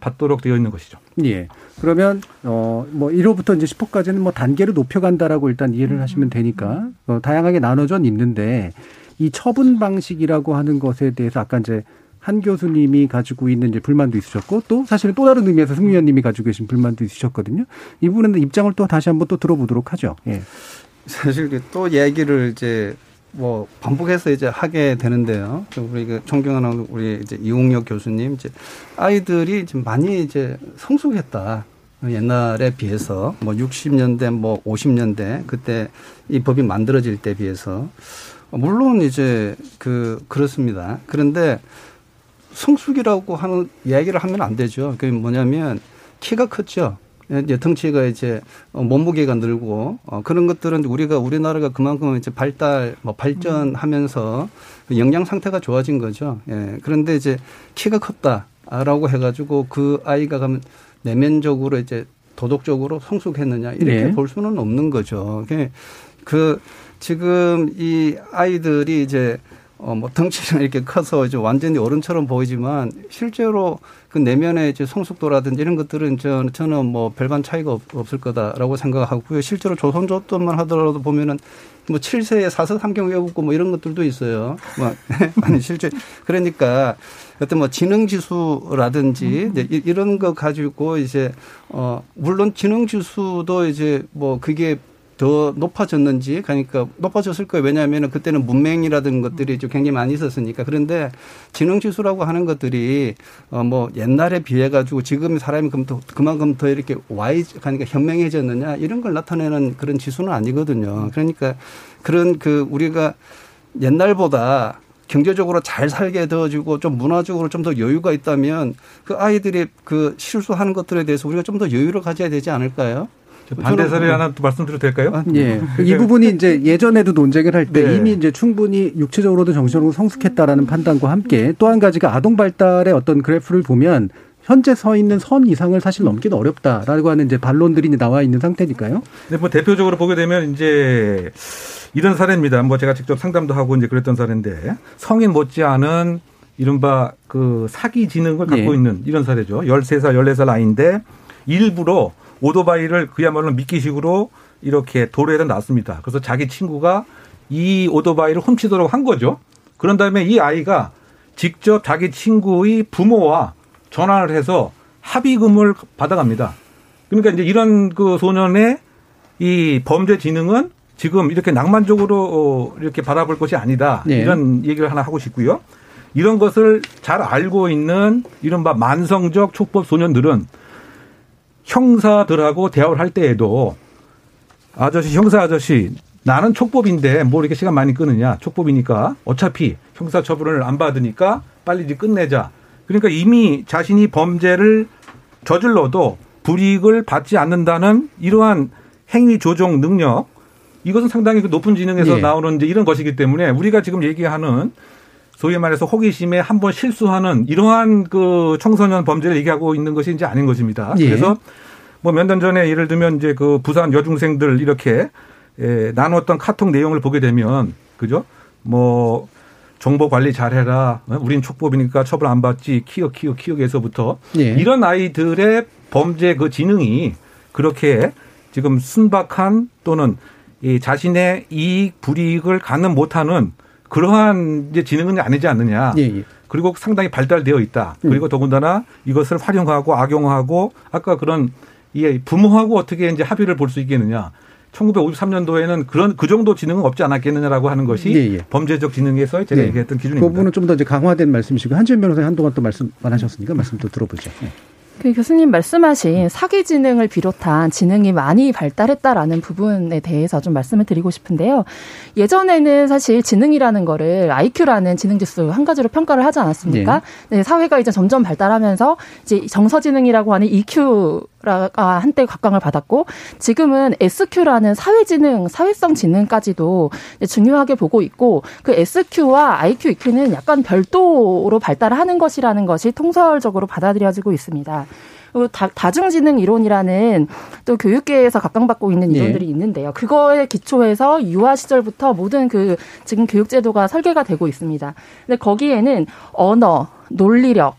받도록 되어 있는 것이죠. 예. 그러면 어뭐 1호부터 이제 10호까지는 뭐 단계를 높여간다라고 일단 이해를 하시면 되니까 어, 다양하게 나눠져 있는데 이 처분 방식이라고 하는 것에 대해서 아까 이제 한 교수님이 가지고 있는 이제 불만도 있으셨고 또 사실은 또 다른 의미에서 승 위원님이 가지고 계신 불만도 있으셨거든요. 이 부분은 입장을 또 다시 한번 또 들어보도록 하죠. 예. 사실 또 얘기를 이제 뭐 반복해서 이제 하게 되는데요. 우리 그 존경하는 우리 이제 이웅혁 교수님 이제 아이들이 좀 많이 이제 성숙했다. 옛날에 비해서 뭐 60년대 뭐 50년대 그때 이 법이 만들어질 때 비해서 물론 이제 그 그렇습니다. 그런데 성숙이라고 하는 이야기를 하면 안 되죠. 그게 뭐냐면 키가 컸죠. 이제 덩치가 이제 몸무게가 늘고 어 그런 것들은 우리가 우리나라가 그만큼 이제 발달 뭐 발전하면서 그 영양 상태가 좋아진 거죠. 예. 그런데 이제 키가 컸다라고 해가지고 그 아이가 가면 내면적으로 이제 도덕적으로 성숙했느냐 이렇게 네. 볼 수는 없는 거죠. 그 지금 이 아이들이 이제 어, 뭐 덩치는 이렇게 커서 이제 완전히 어른처럼 보이지만 실제로 그 내면의 이제 성숙도라든지 이런 것들은 저, 저는 뭐 별반 차이가 없, 없을 거다라고 생각하고요. 실제로 조선조법만 하더라도 보면은 뭐 7세에 사서 삼경 외우고 뭐 이런 것들도 있어요. 뭐 아니 실제 그러니까 어떤 뭐 지능 지수라든지 음. 이런 거 가지고 이제 어 물론 지능 지수도 이제 뭐 그게 더 높아졌는지 그러니까 높아졌을 거예요. 왜냐하면 그때는 문맹이라든 것들이 좀 굉장히 많이 있었으니까. 그런데 지능 지수라고 하는 것들이 어 뭐 옛날에 비해 가지고 지금 사람이 그만큼 더 이렇게 와이 그러니까 현명해졌느냐 이런 걸 나타내는 그런 지수는 아니거든요. 그러니까 그런 그 우리가 옛날보다 경제적으로 잘 살게 되어지고 좀 문화적으로 좀 더 여유가 있다면 그 아이들이 그 실수하는 것들에 대해서 우리가 좀 더 여유를 가져야 되지 않을까요? 반대 사례 하나 또 말씀드려도 될까요? 아, 예. 이 부분이 이제 예전에도 논쟁을 할때 네. 이미 이제 충분히 육체적으로도 정신적으로 성숙했다라는 판단과 함께 또 한 가지가 아동 발달의 어떤 그래프를 보면 현재 서 있는 선 이상을 사실 넘기는 어렵다라고 하는 이제 반론들이 나와 있는 상태니까요. 네, 뭐 대표적으로 보게 되면 이제 이런 사례입니다. 뭐 제가 직접 상담도 하고 이제 그랬던 사례인데 성인 못지않은 이른바 그 사기 지능을 갖고 네. 있는 이런 사례죠. 13살, 14살 아이인데 일부러 오토바이를 그야말로 미끼식으로 이렇게 도로에다 놨습니다. 그래서 자기 친구가 이 오토바이를 훔치도록 한 거죠. 그런 다음에 이 아이가 직접 자기 친구의 부모와 전화를 해서 합의금을 받아갑니다. 그러니까 이제 이런 그 소년의 이 범죄 지능은 지금 이렇게 낭만적으로 어, 이렇게 바라볼 것이 아니다. 네. 이런 얘기를 하나 하고 싶고요. 이런 것을 잘 알고 있는 이른바 만성적 촉법 소년들은 형사들하고 대화를 할 때에도 아저씨, 형사 아저씨, 나는 촉법인데 뭐 이렇게 시간 많이 끄느냐. 촉법이니까 어차피 형사 처분을 안 받으니까 빨리 이제 끝내자. 그러니까 이미 자신이 범죄를 저질러도 불이익을 받지 않는다는 이러한 행위 조정 능력 이것은 상당히 그 높은 지능에서 예. 나오는 이제 이런 것이기 때문에 우리가 지금 얘기하는 소위 말해서 호기심에 한 번 실수하는 이러한 그 청소년 범죄를 얘기하고 있는 것이 이제 아닌 것입니다. 예. 그래서 뭐 몇 년 전에 예를 들면 이제 그 부산 여중생들 이렇게 예, 나눴던 카톡 내용을 보게 되면 그죠? 뭐 정보 관리 잘해라. 어? 우린 촉법이니까 처벌 안 받지. 키읔 키읔 키읔에서부터 예. 이런 아이들의 범죄 그 지능이 그렇게 지금 순박한 또는 이 자신의 이익 불이익을 가는 못하는 그러한 이제 지능은 아니지 않느냐. 예, 예. 그리고 상당히 발달되어 있다. 음. 그리고 더군다나 이것을 활용하고 악용하고 아까 그런 이 부모하고 어떻게 이제 합의를 볼 수 있겠느냐. 1953년도에는 그런 그 정도 지능은 없지 않았겠느냐라고 하는 것이 예, 예. 범죄적 지능에서 제가 네. 얘기했던 기준입니다. 그 부분은 좀 더 이제 강화된 말씀이시고 한지현 변호사님 한동안 또 말씀 안 하셨으니까 말씀 또 들어보죠. 네. 그 교수님 말씀하신 사기 지능을 비롯한 지능이 많이 발달했다라는 부분에 대해서 좀 말씀을 드리고 싶은데요. 예전에는 사실 지능이라는 거를 IQ라는 지능 지수 한 가지로 평가를 하지 않았습니까? 네. 네, 사회가 이제 점점 발달하면서 이제 정서 지능이라고 하는 EQ가 한때 각광을 받았고 지금은 SQ라는 사회지능, 사회성 지능까지도 중요하게 보고 있고 그 SQ와 IQ, EQ는 약간 별도로 발달하는 것이라는 것이 통설적으로 받아들여지고 있습니다. 그리고 다, 중지능 이론이라는 또 교육계에서 각광받고 있는 네. 이론들이 네. 있는데요. 그거에 기초해서 유아 시절부터 모든 그 지금 교육제도가 설계가 되고 있습니다. 근데 거기에는 언어, 논리력,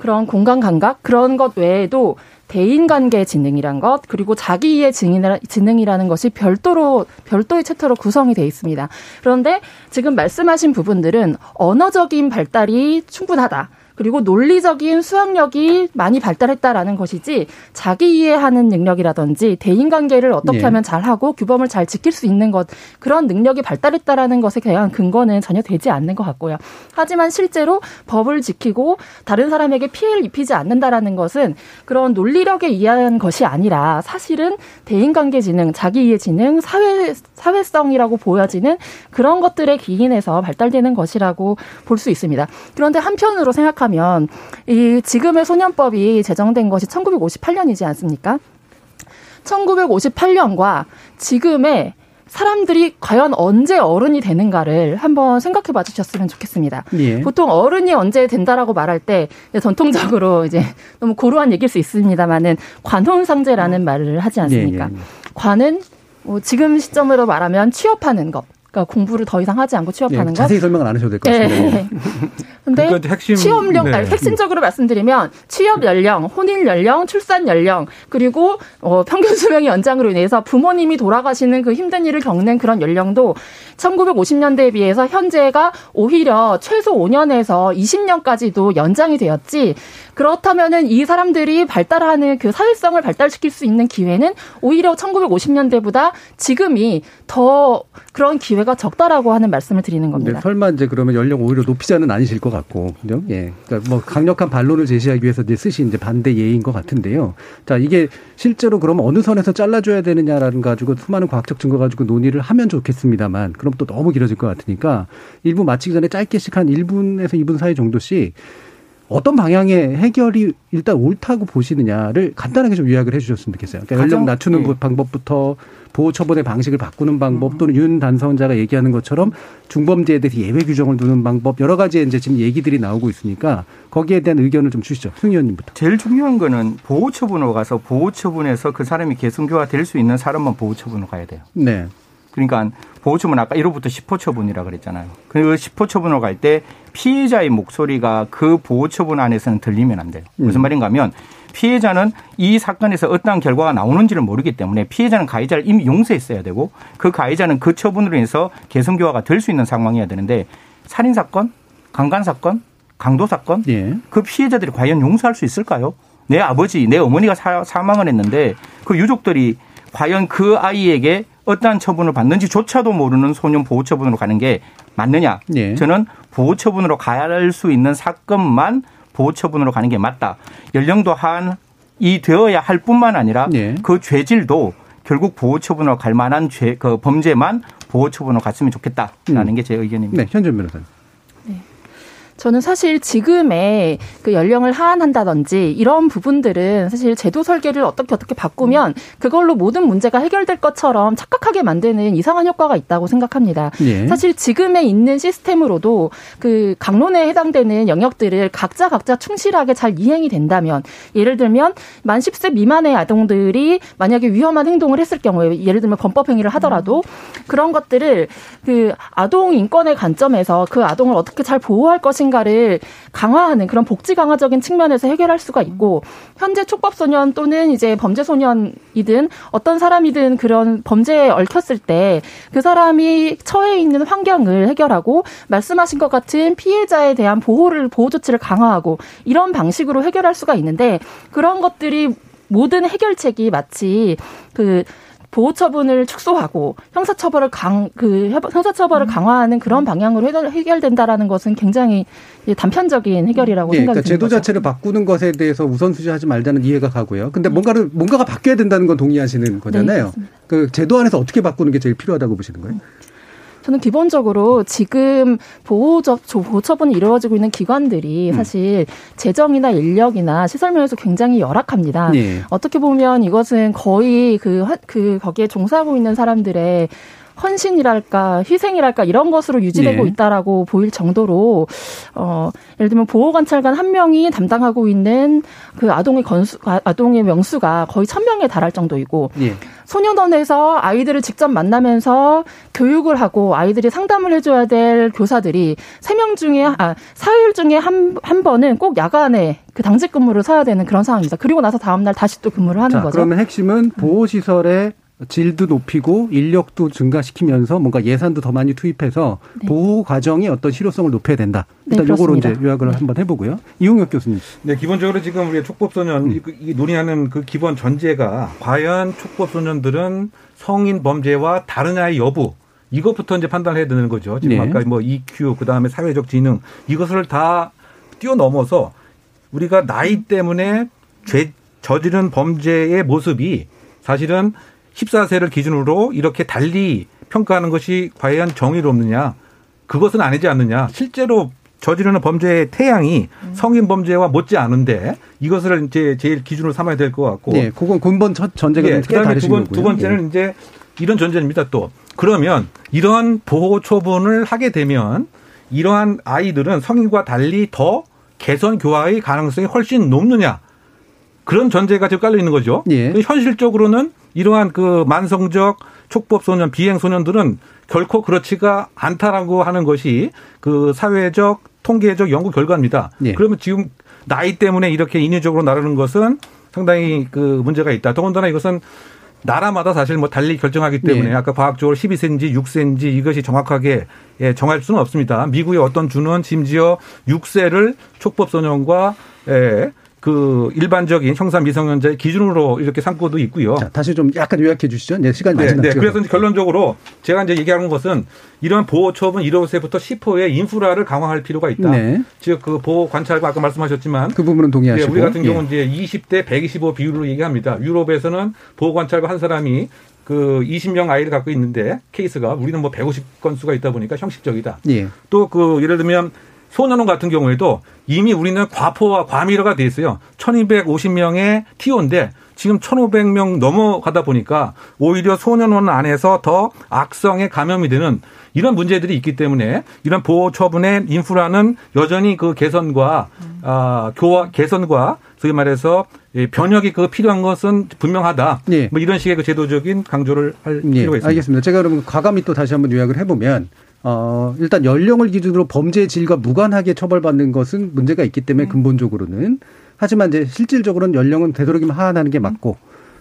그런 공간 감각 그런 것 외에도 대인관계 지능이란 것 그리고 자기이해 지능이라는 것이 별도로 별도의 챕터로 구성이 돼 있습니다. 그런데 지금 말씀하신 부분들은 언어적인 발달이 충분하다. 그리고 논리적인 수학력이 많이 발달했다라는 것이지 자기 이해하는 능력이라든지 대인관계를 어떻게 네. 하면 잘하고 규범을 잘 지킬 수 있는 것 그런 능력이 발달했다라는 것에 대한 근거는 전혀 되지 않는 것 같고요. 하지만 실제로 법을 지키고 다른 사람에게 피해를 입히지 않는다라는 것은 그런 논리력에 의한 것이 아니라 사실은 대인관계 지능, 자기 이해 지능, 사회 사회성이라고 보여지는 그런 것들에 기인해서 발달되는 것이라고 볼 수 있습니다. 그런데 한편으로 생각하면 하면 이 지금의 소년법이 제정된 것이 1958년이지 않습니까? 1958년과 지금의 사람들이 과연 언제 어른이 되는가를 한번 생각해 봐 주셨으면 좋겠습니다. 예. 보통 어른이 언제 된다라고 말할 때 전통적으로 이제 너무 고루한 얘기일 수 있습니다만은 관혼상제라는 말을 하지 않습니까? 예, 예, 예. 관은 뭐 지금 시점으로 말하면 취업하는 것. 그러니까 공부를 더 이상 하지 않고 취업하는 예, 것. 자세히 설명은 안 하셔도 될 것 같습니다. 네. 근데 그러니까 핵심, 취업령 네. 아니, 핵심적으로 말씀드리면 취업 연령, 혼인 연령, 출산 연령 그리고 어, 평균 수명의 연장으로 인해서 부모님이 돌아가시는 그 힘든 일을 겪는 그런 연령도 1950년대에 비해서 현재가 오히려 최소 5년에서 20년까지도 연장이 되었지 그렇다면은 이 사람들이 발달하는 그 사회성을 발달시킬 수 있는 기회는 오히려 1950년대보다 지금이 더 그런 기회가 적다라고 하는 말씀을 드리는 겁니다. 네, 설마 이제 그러면 연령 오히려 높이자는 아니실 것 같고, 그죠? 예. 그러니까 뭐 강력한 반론을 제시하기 위해서 이제 쓰신 이제 반대 예인 것 같은데요. 자, 이게 실제로 그러면 어느 선에서 잘라줘야 되느냐라는 가지고 수많은 과학적 증거 가지고 논의를 하면 좋겠습니다만, 그럼 또 너무 길어질 것 같으니까 일부 마치기 전에 짧게씩 한 1분에서 2분 사이 정도씩 어떤 방향의 해결이 일단 옳다고 보시느냐를 간단하게 좀 요약을 해주셨으면 좋겠어요. 그러니까 연령 낮추는 네. 방법부터 보호 처분의 방식을 바꾸는 방법 또는 윤 단성자가 얘기하는 것처럼 중범죄에 대해서 예외 규정을 두는 방법 여러 가지 이제 지금 얘기들이 나오고 있으니까 거기에 대한 의견을 좀 주시죠. 승 의원님부터. 제일 중요한 거는 보호 처분으로 가서 보호 처분에서 그 사람이 개선교화 될 수 있는 사람만 보호 처분으로 가야 돼요. 네. 그러니까 보호 처분 아까 1호부터 10호 처분이라 그랬잖아요. 그리고 10호 처분으로 갈 때 피해자의 목소리가 그 보호 처분 안에서는 들리면 안 돼요. 무슨 음. 말인가 하면 피해자는 이 사건에서 어떠한 결과가 나오는지를 모르기 때문에 피해자는 가해자를 이미 용서했어야 되고 그 가해자는 그 처분으로 인해서 개선교화가 될 수 있는 상황이어야 되는데 살인 사건, 강간 사건, 강도 사건 예. 그 피해자들이 과연 용서할 수 있을까요? 내 아버지, 내 어머니가 사, 사망을 했는데 그 유족들이 과연 그 아이에게 어떠한 처분을 받는지조차도 모르는 소년 보호 처분으로 가는 게 맞느냐? 예. 저는 보호 처분으로 가야 할수 있는 사건만 보호 처분으로 가는 게 맞다. 연령도 한이 되어야 할 뿐만 아니라 예. 그 죄질도 결국 보호 처분으로 갈 만한 죄, 그 범죄만 보호 처분으로 갔으면 좋겠다라는 음. 게제 의견입니다. 네, 현준 변호사님. 저는 사실 지금의 그 연령을 하한한다든지 이런 부분들은 사실 제도 설계를 어떻게 어떻게 바꾸면 그걸로 모든 문제가 해결될 것처럼 착각하게 만드는 이상한 효과가 있다고 생각합니다. 예. 사실 지금에 있는 시스템으로도 그 강론에 해당되는 영역들을 각자 각자 충실하게 잘 이행이 된다면 예를 들면 만 10세 미만의 아동들이 만약에 위험한 행동을 했을 경우에 예를 들면 범법 행위를 하더라도 그런 것들을 그 아동 인권의 관점에서 그 아동을 어떻게 잘 보호할 것인가 것인가를 강화하는 그런 복지 강화적인 측면에서 해결할 수가 있고 현재 촉법 소년 또는 이제 범죄 소년이든 어떤 사람이든 그런 범죄에 얽혔을 때 그 사람이 처해 있는 환경을 해결하고 말씀하신 것 같은 피해자에 대한 보호를 보호 조치를 강화하고 이런 방식으로 해결할 수가 있는데 그런 것들이 모든 해결책이 마치 그 보호 처분을 축소하고 형사 처벌을 강 그 형사 처벌을 음. 강화하는 그런 방향으로 해결, 된다라는 것은 굉장히 단편적인 해결이라고 예, 생각이 그러니까 제도 거죠. 자체를 바꾸는 것에 대해서 우선순위하지 말자는 이해가 가고요. 근데 네. 뭔가를 뭔가가 바뀌어야 된다는 건 동의하시는 거잖아요. 네, 그 제도 안에서 어떻게 바꾸는 게 제일 필요하다고 보시는 거예요? 저는 기본적으로 지금 보호적 보호처분이 이루어지고 있는 기관들이 음. 사실 재정이나 인력이나 시설 면에서 굉장히 열악합니다. 네. 어떻게 보면 이것은 거의 그, 그 거기에 종사하고 있는 사람들의 헌신이랄까 희생이랄까 이런 것으로 유지되고 네. 있다라고 보일 정도로 어 예를 들면 보호 관찰관 한 명이 담당하고 있는 그 아동의 건수 아, 아동의 명수가 거의 천 명에 달할 정도이고 네. 소년원에서 아이들을 직접 만나면서 교육을 하고 아이들이 상담을 해줘야 될 교사들이 세 명 중에 아 사일 중에 한 한 번은 꼭 야간에 그 당직 근무를 서야 되는 그런 상황입니다. 그리고 나서 다음 날 다시 또 근무를 하는 자, 거죠. 그러면 핵심은 보호 시설의 질도 높이고 인력도 증가시키면서 뭔가 예산도 더 많이 투입해서 네. 보호 과정의 어떤 실효성을 높여야 된다. 네, 일단 네, 요거로 이제 요약을 네. 한번 해보고요. 이용혁 교수님. 네, 기본적으로 지금 우리가 촉법소년 음. 이, 논의하는 그 기본 전제가 과연 촉법소년들은 성인 범죄와 다르냐의 여부 이것부터 이제 판단해야 되는 거죠. 지금 네. 아까 뭐 EQ 그 다음에 사회적 지능 이것을 다 뛰어넘어서 우리가 나이 때문에 죄 저지른 범죄의 모습이 사실은 14세를 기준으로 이렇게 달리 평가하는 것이 과연 정의롭느냐. 그것은 아니지 않느냐. 실제로 저지르는 범죄의 태양이 성인 범죄와 못지 않은데 이것을 이제 제일 기준으로 삼아야 될 것 같고. 네, 그건 근본 첫 전제가 네, 그다음에 두, 번, 두 번째는 네. 이제 이런 전제입니다. 또 그러면 이러한 보호 처분을 하게 되면 이러한 아이들은 성인과 달리 더 개선 교화의 가능성이 훨씬 높느냐 그런 전제가 지금 깔려 있는 거죠. 예. 현실적으로는 이러한 그 만성적 촉법 소년, 비행 소년들은 결코 그렇지가 않다라고 하는 것이 그 사회적 통계적 연구 결과입니다. 예. 그러면 지금 나이 때문에 이렇게 인위적으로 나르는 것은 상당히 그 문제가 있다. 더군다나 이것은 나라마다 사실 뭐 달리 결정하기 때문에 예. 아까 과학적으로 12세인지 6세인지 이것이 정확하게 예, 정할 수는 없습니다. 미국의 어떤 주는 심지어 6세를 촉법 소년과 예, 그 일반적인 형사 미성년자의 기준으로 이렇게 삼고도 있고요. 자, 다시 좀 약간 요약해 주시죠. 네, 시간 네, 네. 그래서 결론적으로 제가 이제 얘기하는 것은 이런 보호 처분 1호세부터 10호의 인프라를 강화할 필요가 있다. 네. 즉그 보호 관찰과 아까 말씀하셨지만 그 부분은 동의하시고 네, 우리 같은 경우는 예. 이제 20대 125 비율로 얘기합니다. 유럽에서는 보호 관찰과 한 사람이 그 20명 아이를 갖고 있는데 케이스가 우리는 뭐 150 건수가 있다 보니까 형식적이다. 예. 또그 예를 들면 소년원 같은 경우에도 이미 우리는 과포와 과밀화가 돼 있어요. 1250명의 티오인데 지금 1,500명 넘어가다 보니까 오히려 소년원 안에서 더 악성에 감염이 되는 이런 문제들이 있기 때문에 이런 보호 처분의 인프라는 여전히 그 개선과 아, 교화 개선과 소위 말해서 변혁이 그 필요한 것은 분명하다. 예. 뭐 이런 식의 그 제도적인 강조를 할 예. 필요가 있습니다. 알겠습니다. 제가 그러면 과감히 또 다시 한번 요약을 해보면 어, 일단 연령을 기준으로 범죄 질과 무관하게 처벌받는 것은 문제가 있기 때문에 음. 근본적으로는 하지만 이제 실질적으로는 연령은 되도록이면 하한하는 게 맞고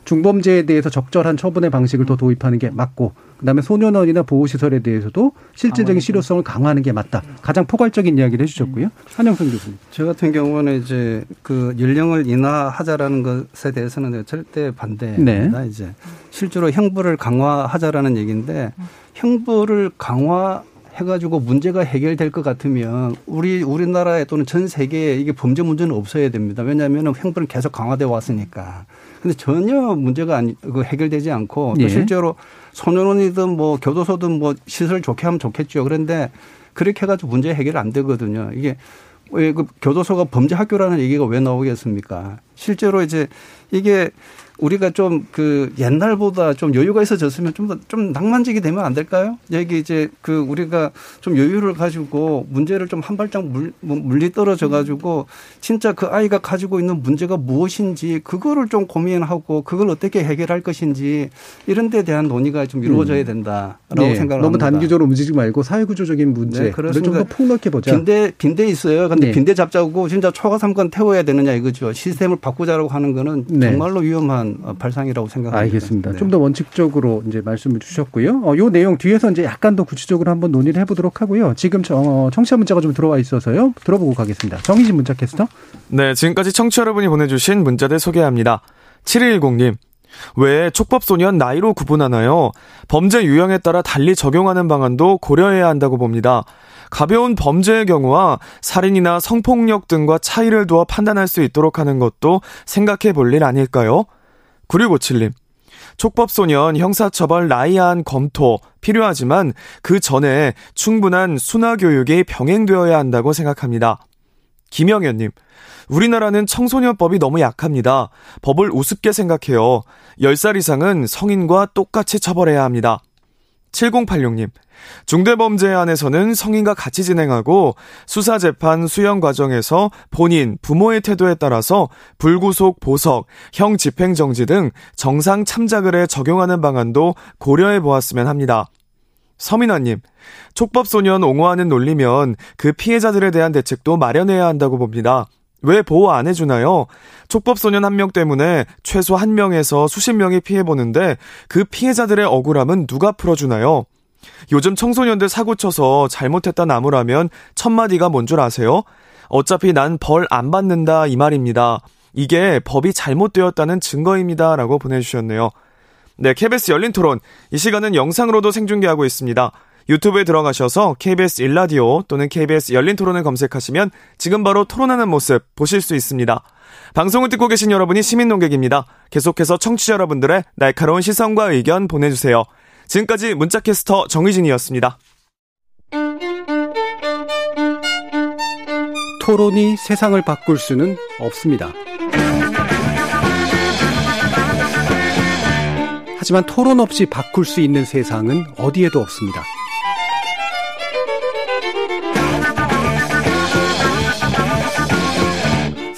중범죄에 대해서 적절한 처분의 방식을 더 도입하는 게 맞고 그다음에 소년원이나 보호시설에 대해서도 실질적인 실효성을 강화하는 게 맞다. 가장 포괄적인 이야기를 해주셨고요. 한영선 교수님. 저 같은 경우는 이제 그 연령을 인하하자라는 것에 대해서는 절대 반대입니다. 네. 이제 실제로 형벌을 강화하자라는 얘기인데 형벌을 강화 해가지고 문제가 해결될 것 같으면 우리 우리나라에 또는 전 세계에 이게 범죄 문제는 없어야 됩니다. 왜냐하면 형벌은 계속 강화돼 왔으니까. 근데 전혀 문제가 아니 그 해결되지 않고 또 예. 실제로 소년원이든 뭐 교도소든 뭐 시설 좋게 하면 좋겠죠. 그런데 그렇게 해가지고 문제 해결 안 되거든요. 이게 왜 그 교도소가 범죄 학교라는 얘기가 왜 나오겠습니까? 실제로 이제 이게 우리가 좀 그 옛날보다 좀 여유가 있어졌으면 좀더좀 낭만적이 되면 안 될까요? 여기 이제 그 우리가 좀 여유를 가지고 문제를 좀 한 발짝 물, 뭐 물리 떨어져 가지고 진짜 그 아이가 가지고 있는 문제가 무엇인지 그거를 좀 고민하고 그걸 어떻게 해결할 것인지 이런 데 대한 논의가 좀 이루어져야 음. 된다라고 네. 생각을 너무 합니다. 단기적으로 움직이지 말고 사회구조적인 문제 네, 좀더 폭넓게 보자. 빈대 빈대 있어요. 근데 네. 빈대 잡자고 진짜 초과 삼건 태워야 되느냐 이거죠. 시스템을 바꾸자라고 하는 거는 네. 정말로 위험한 어, 발상이라고 생각합니다. 알겠습니다. 네. 좀더 원칙적으로 이제 말씀을 주셨고요. 어, 요 내용 뒤에서 이제 약간 더 구체적으로 한번 논의를 해보도록 하고요. 지금 어, 청취자 문자가 좀 들어와 있어서요. 들어보고 가겠습니다. 정희진 문자 캐스터. 네, 지금까지 청취자 여러분이 보내주신 문자들 소개합니다. 7110님. 왜 촉법소년 나이로 구분하나요? 범죄 유형에 따라 달리 적용하는 방안도 고려해야 한다고 봅니다. 가벼운 범죄의 경우와 살인이나 성폭력 등과 차이를 두어 판단할 수 있도록 하는 것도 생각해 볼 일 아닐까요? 9657님. 촉법소년 형사처벌 나이안 검토 필요하지만 그 전에 충분한 순화교육이 병행되어야 한다고 생각합니다. 김영현님. 우리나라는 청소년법이 너무 약합니다. 법을 우습게 생각해요. 10살 이상은 성인과 똑같이 처벌해야 합니다. 7086님. 중대범죄 안에서는 성인과 같이 진행하고 수사 재판 수영 과정에서 본인, 부모의 태도에 따라서 불구속, 보석, 형 집행 정지 등 정상 참작을해 적용하는 방안도 고려해 보았으면 합니다. 서민아님, 촉법소년 옹호하는 논리면 그 피해자들에 대한 대책도 마련해야 한다고 봅니다. 왜 보호 안 해주나요? 촉법소년 한 명 때문에 최소 한 명에서 수십 명이 피해보는데 그 피해자들의 억울함은 누가 풀어주나요? 요즘 청소년들 사고쳐서 잘못했다 나무라면 첫마디가 뭔 줄 아세요? 어차피 난 벌 안 받는다 이 말입니다. 이게 법이 잘못되었다는 증거입니다. 라고 보내주셨네요. 네, KBS 열린 토론. 이 시간은 영상으로도 생중계하고 있습니다. 유튜브에 들어가셔서 KBS 일라디오 또는 KBS 열린 토론을 검색하시면 지금 바로 토론하는 모습 보실 수 있습니다. 방송을 듣고 계신 여러분이 시민 농객입니다. 계속해서 청취자 여러분들의 날카로운 시선과 의견 보내주세요. 지금까지 문자캐스터 정희진이었습니다. 토론이 세상을 바꿀 수는 없습니다. 하지만 토론 없이 바꿀 수 있는 세상은 어디에도 없습니다.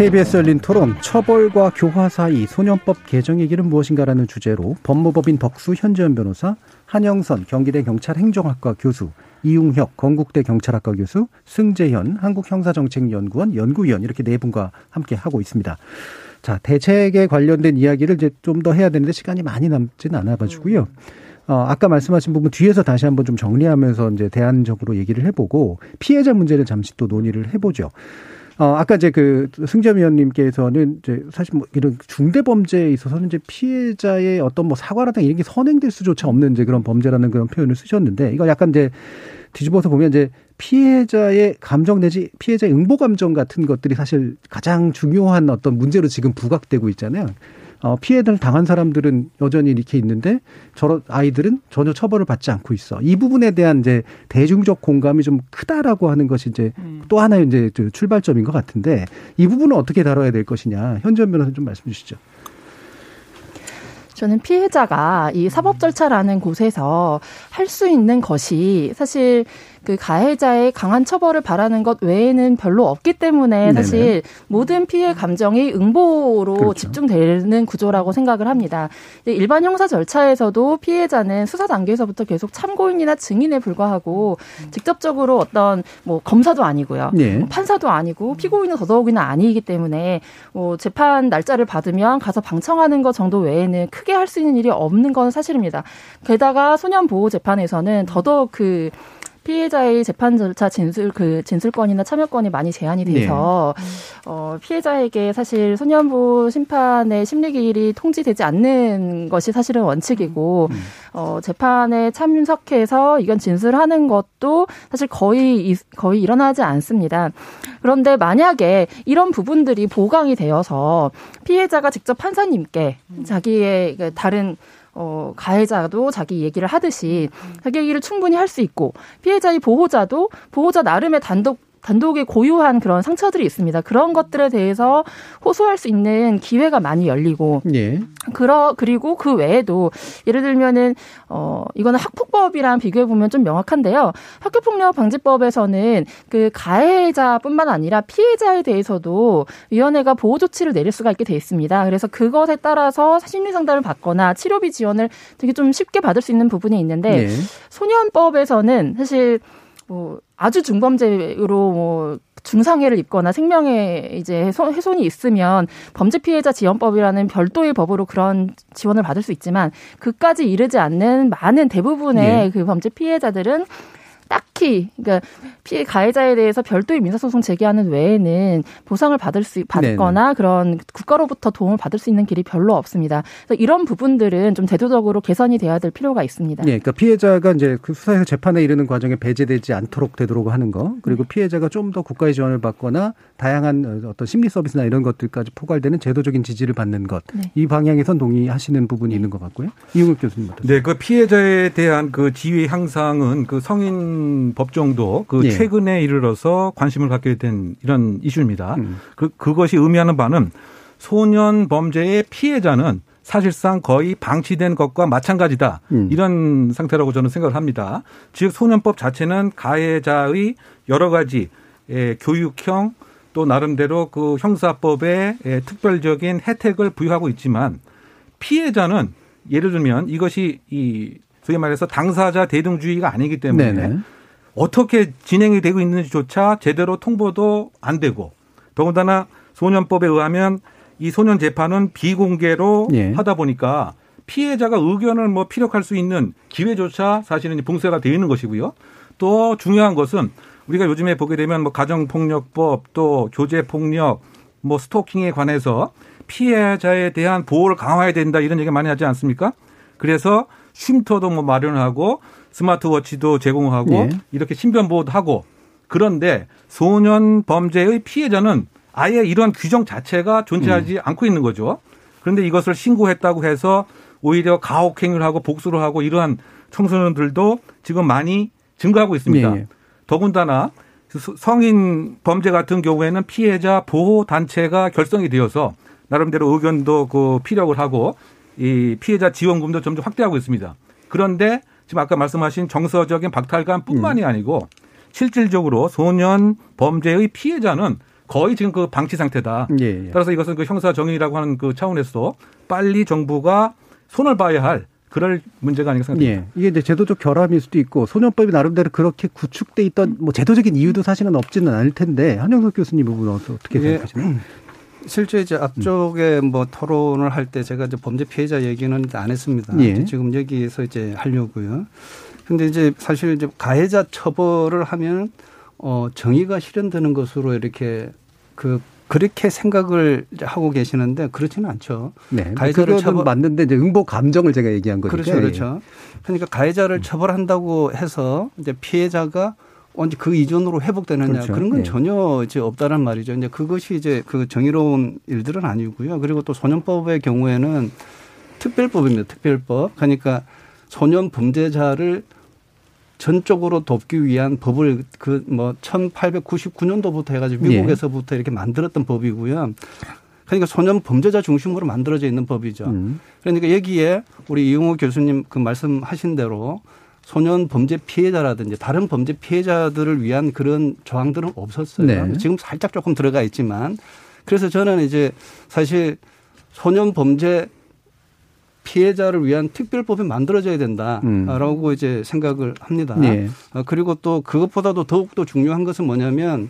KBS 열린 토론 처벌과 교화 사이 소년법 개정의 길은 무엇인가라는 주제로 법무법인 덕수 현재현 변호사, 한영선 경기대 경찰행정학과 교수, 이웅혁 건국대 경찰학과 교수, 승재현 한국형사정책연구원 연구위원 이렇게 네 분과 함께 하고 있습니다. 자, 대책에 관련된 이야기를 이제 좀 더 해야 되는데 시간이 많이 남지는 않아 가지고요. 어, 아까 말씀하신 부분 뒤에서 다시 한번 좀 정리하면서 이제 대안적으로 얘기를 해보고 피해자 문제를 잠시 또 논의를 해보죠. 어, 아까 이제 그 승점 위원님께서는 이제 사실 뭐 이런 중대 범죄에 있어서는 이제 피해자의 어떤 뭐 사과라든가 이런 게 선행될 수조차 없는 이제 그런 범죄라는 그런 표현을 쓰셨는데 이거 약간 이제 뒤집어서 보면 이제 피해자의 감정 내지 피해자의 응보 감정 같은 것들이 사실 가장 중요한 어떤 문제로 지금 부각되고 있잖아요. 어, 피해를 당한 사람들은 여전히 이렇게 있는데 저런 아이들은 전혀 처벌을 받지 않고 있어. 이 부분에 대한 이제 대중적 공감이 좀 크다라고 하는 것이 이제 음. 또 하나의 이제 출발점인 것 같은데 이 부분은 어떻게 다뤄야 될 것이냐. 현지연 변호사 좀 말씀 주시죠. 저는 피해자가 이 사법 절차라는 곳에서 할 수 있는 것이 사실 그 가해자의 강한 처벌을 바라는 것 외에는 별로 없기 때문에 사실 네네. 모든 피해 감정이 응보로 그렇죠. 집중되는 구조라고 생각을 합니다. 일반 형사 절차에서도 피해자는 수사 단계에서부터 계속 참고인이나 증인에 불과하고 직접적으로 어떤 뭐 검사도 아니고요. 네. 판사도 아니고 피고인은 더더욱이나 아니기 때문에 뭐 재판 날짜를 받으면 가서 방청하는 것 정도 외에는 크게 할 수 있는 일이 없는 건 사실입니다. 게다가 소년 보호 재판에서는 더더욱 그 피해자의 재판 절차 진술 그 진술권이나 참여권이 많이 제한이 돼서 네. 어 피해자에게 사실 소년부 심판의 심리 기일이 통지되지 않는 것이 사실은 원칙이고 음. 어 재판에 참석해서 이건 진술하는 것도 사실 거의 거의 일어나지 않습니다. 그런데 만약에 이런 부분들이 보강이 되어서 피해자가 직접 판사님께 음. 자기의 그 다른 어, 가해자도 자기 얘기를 하듯이 자기 얘기를 충분히 할 수 있고 피해자의 보호자도 보호자 나름의 단독 단독에 고유한 그런 상처들이 있습니다. 그런 것들에 대해서 호소할 수 있는 기회가 많이 열리고, 예. 그러 그리고 그 외에도 예를 들면은 어 이거는 학폭법이랑 비교해 보면 좀 명확한데요. 학교폭력 방지법에서는 그 가해자뿐만 아니라 피해자에 대해서도 위원회가 보호 조치를 내릴 수가 있게 돼 있습니다. 그래서 그것에 따라서 심리 상담을 받거나 치료비 지원을 되게 좀 쉽게 받을 수 있는 부분이 있는데 예. 소년법에서는 사실 뭐 아주 중범죄로 뭐 중상해를 입거나 생명에 이제 훼손, 훼손이 있으면 범죄 피해자 지원법이라는 별도의 법으로 그런 지원을 받을 수 있지만 그까지 이르지 않는 많은 대부분의 네. 그 범죄 피해자들은 딱 히 그러니까 피해 가해자에 대해서 별도의 민사소송 제기하는 외에는 보상을 받을 수 받거나 네네. 그런 국가로부터 도움을 받을 수 있는 길이 별로 없습니다. 그래서 이런 부분들은 좀 제도적으로 개선이 돼야 될 필요가 있습니다. 네, 그러니까 피해자가 이제 그 수사에서 재판에 이르는 과정에 배제되지 않도록 되도록 하는 거, 그리고 네. 피해자가 좀 더 국가의 지원을 받거나 다양한 어떤 심리 서비스나 이런 것들까지 포괄되는 제도적인 지지를 받는 것, 네. 이 방향에선 동의하시는 부분이 있는 것 같고요. 이용욱 교수님 어떠세요? 네, 그 피해자에 대한 그 지위 향상은 그 성인 법정도 그 예. 최근에 이르러서 관심을 갖게 된 이런 이슈입니다. 음. 그 그것이 의미하는 바는 소년 범죄의 피해자는 사실상 거의 방치된 것과 마찬가지다. 음. 이런 상태라고 저는 생각을 합니다. 즉 소년법 자체는 가해자의 여러 가지 교육형 또 나름대로 그 형사법의 특별적인 혜택을 부여하고 있지만 피해자는 예를 들면 이것이 이 소위 말해서 당사자 대등주의가 아니기 때문에 네네. 어떻게 진행이 되고 있는지조차 제대로 통보도 안 되고 더군다나 소년법에 의하면 이 소년 재판은 비공개로 예. 하다 보니까 피해자가 의견을 뭐 피력할 수 있는 기회조차 사실은 봉쇄가 되어 있는 것이고요. 또 중요한 것은 우리가 요즘에 보게 되면 뭐 가정폭력법 또 교제폭력 뭐 스토킹에 관해서 피해자에 대한 보호를 강화해야 된다 이런 얘기 많이 하지 않습니까? 그래서 쉼터도 뭐 마련하고 스마트워치도 제공하고 예. 이렇게 신변 보호도 하고 그런데 소년 범죄의 피해자는 아예 이런 규정 자체가 존재하지 음. 않고 있는 거죠. 그런데 이것을 신고했다고 해서 오히려 가혹행위를 하고 복수를 하고 이러한 청소년들도 지금 많이 증가하고 있습니다. 예. 예. 더군다나 성인 범죄 같은 경우에는 피해자 보호 단체가 결성이 되어서 나름대로 의견도 그 피력을 하고 이 피해자 지원금도 점점 확대하고 있습니다. 그런데 지금 아까 말씀하신 정서적인 박탈감뿐만이 음. 아니고 실질적으로 소년 범죄의 피해자는 거의 지금 그 방치 상태다. 예, 예. 따라서 이것은 그 형사 정의라고 하는 그 차원에서 빨리 정부가 손을 봐야 할 그럴 문제가 아닌가 생각합니다. 예. 이게 이제 제도적 결함일 수도 있고 소년법이 나름대로 그렇게 구축돼 있던 뭐 제도적인 이유도 사실은 없지는 않을 텐데 한영석 교수님 부분 어떻게 예. 생각하시나요? 실제 이제 앞쪽에 뭐 토론을 할 때 제가 이제 범죄 피해자 얘기는 안 했습니다. 예. 지금 여기에서 이제 하려고요. 근데 이제 사실 이제 가해자 처벌을 하면 어 정의가 실현되는 것으로 이렇게 그 그렇게 생각을 하고 계시는데 그렇지는 않죠. 네. 가해자를 처벌 맞는데 이제 응보 감정을 제가 얘기한 거니까. 그렇죠, 그렇죠. 그러니까 가해자를 음. 처벌한다고 해서 이제 피해자가 언제 그 이전으로 회복되느냐 그렇죠. 그런 건 네. 전혀 이제 없다는 말이죠. 이제 그것이 이제 그 정의로운 일들은 아니고요. 그리고 또 소년법의 경우에는 특별법입니다. 특별법. 그러니까 소년 범죄자를 전적으로 돕기 위한 법을 그 뭐 1899년도부터 해가지고 예. 미국에서부터 예. 이렇게 만들었던 법이고요. 그러니까 소년 범죄자 중심으로 만들어져 있는 법이죠. 음. 그러니까 여기에 우리 이용호 교수님 그 말씀하신 대로 소년 범죄 피해자라든지 다른 범죄 피해자들을 위한 그런 조항들은 없었어요. 네. 지금 살짝 조금 들어가 있지만 그래서 저는 이제 사실 소년 범죄 피해자를 위한 특별법이 만들어져야 된다라고 음. 이제 생각을 합니다. 네. 그리고 또 그것보다도 더욱더 중요한 것은 뭐냐면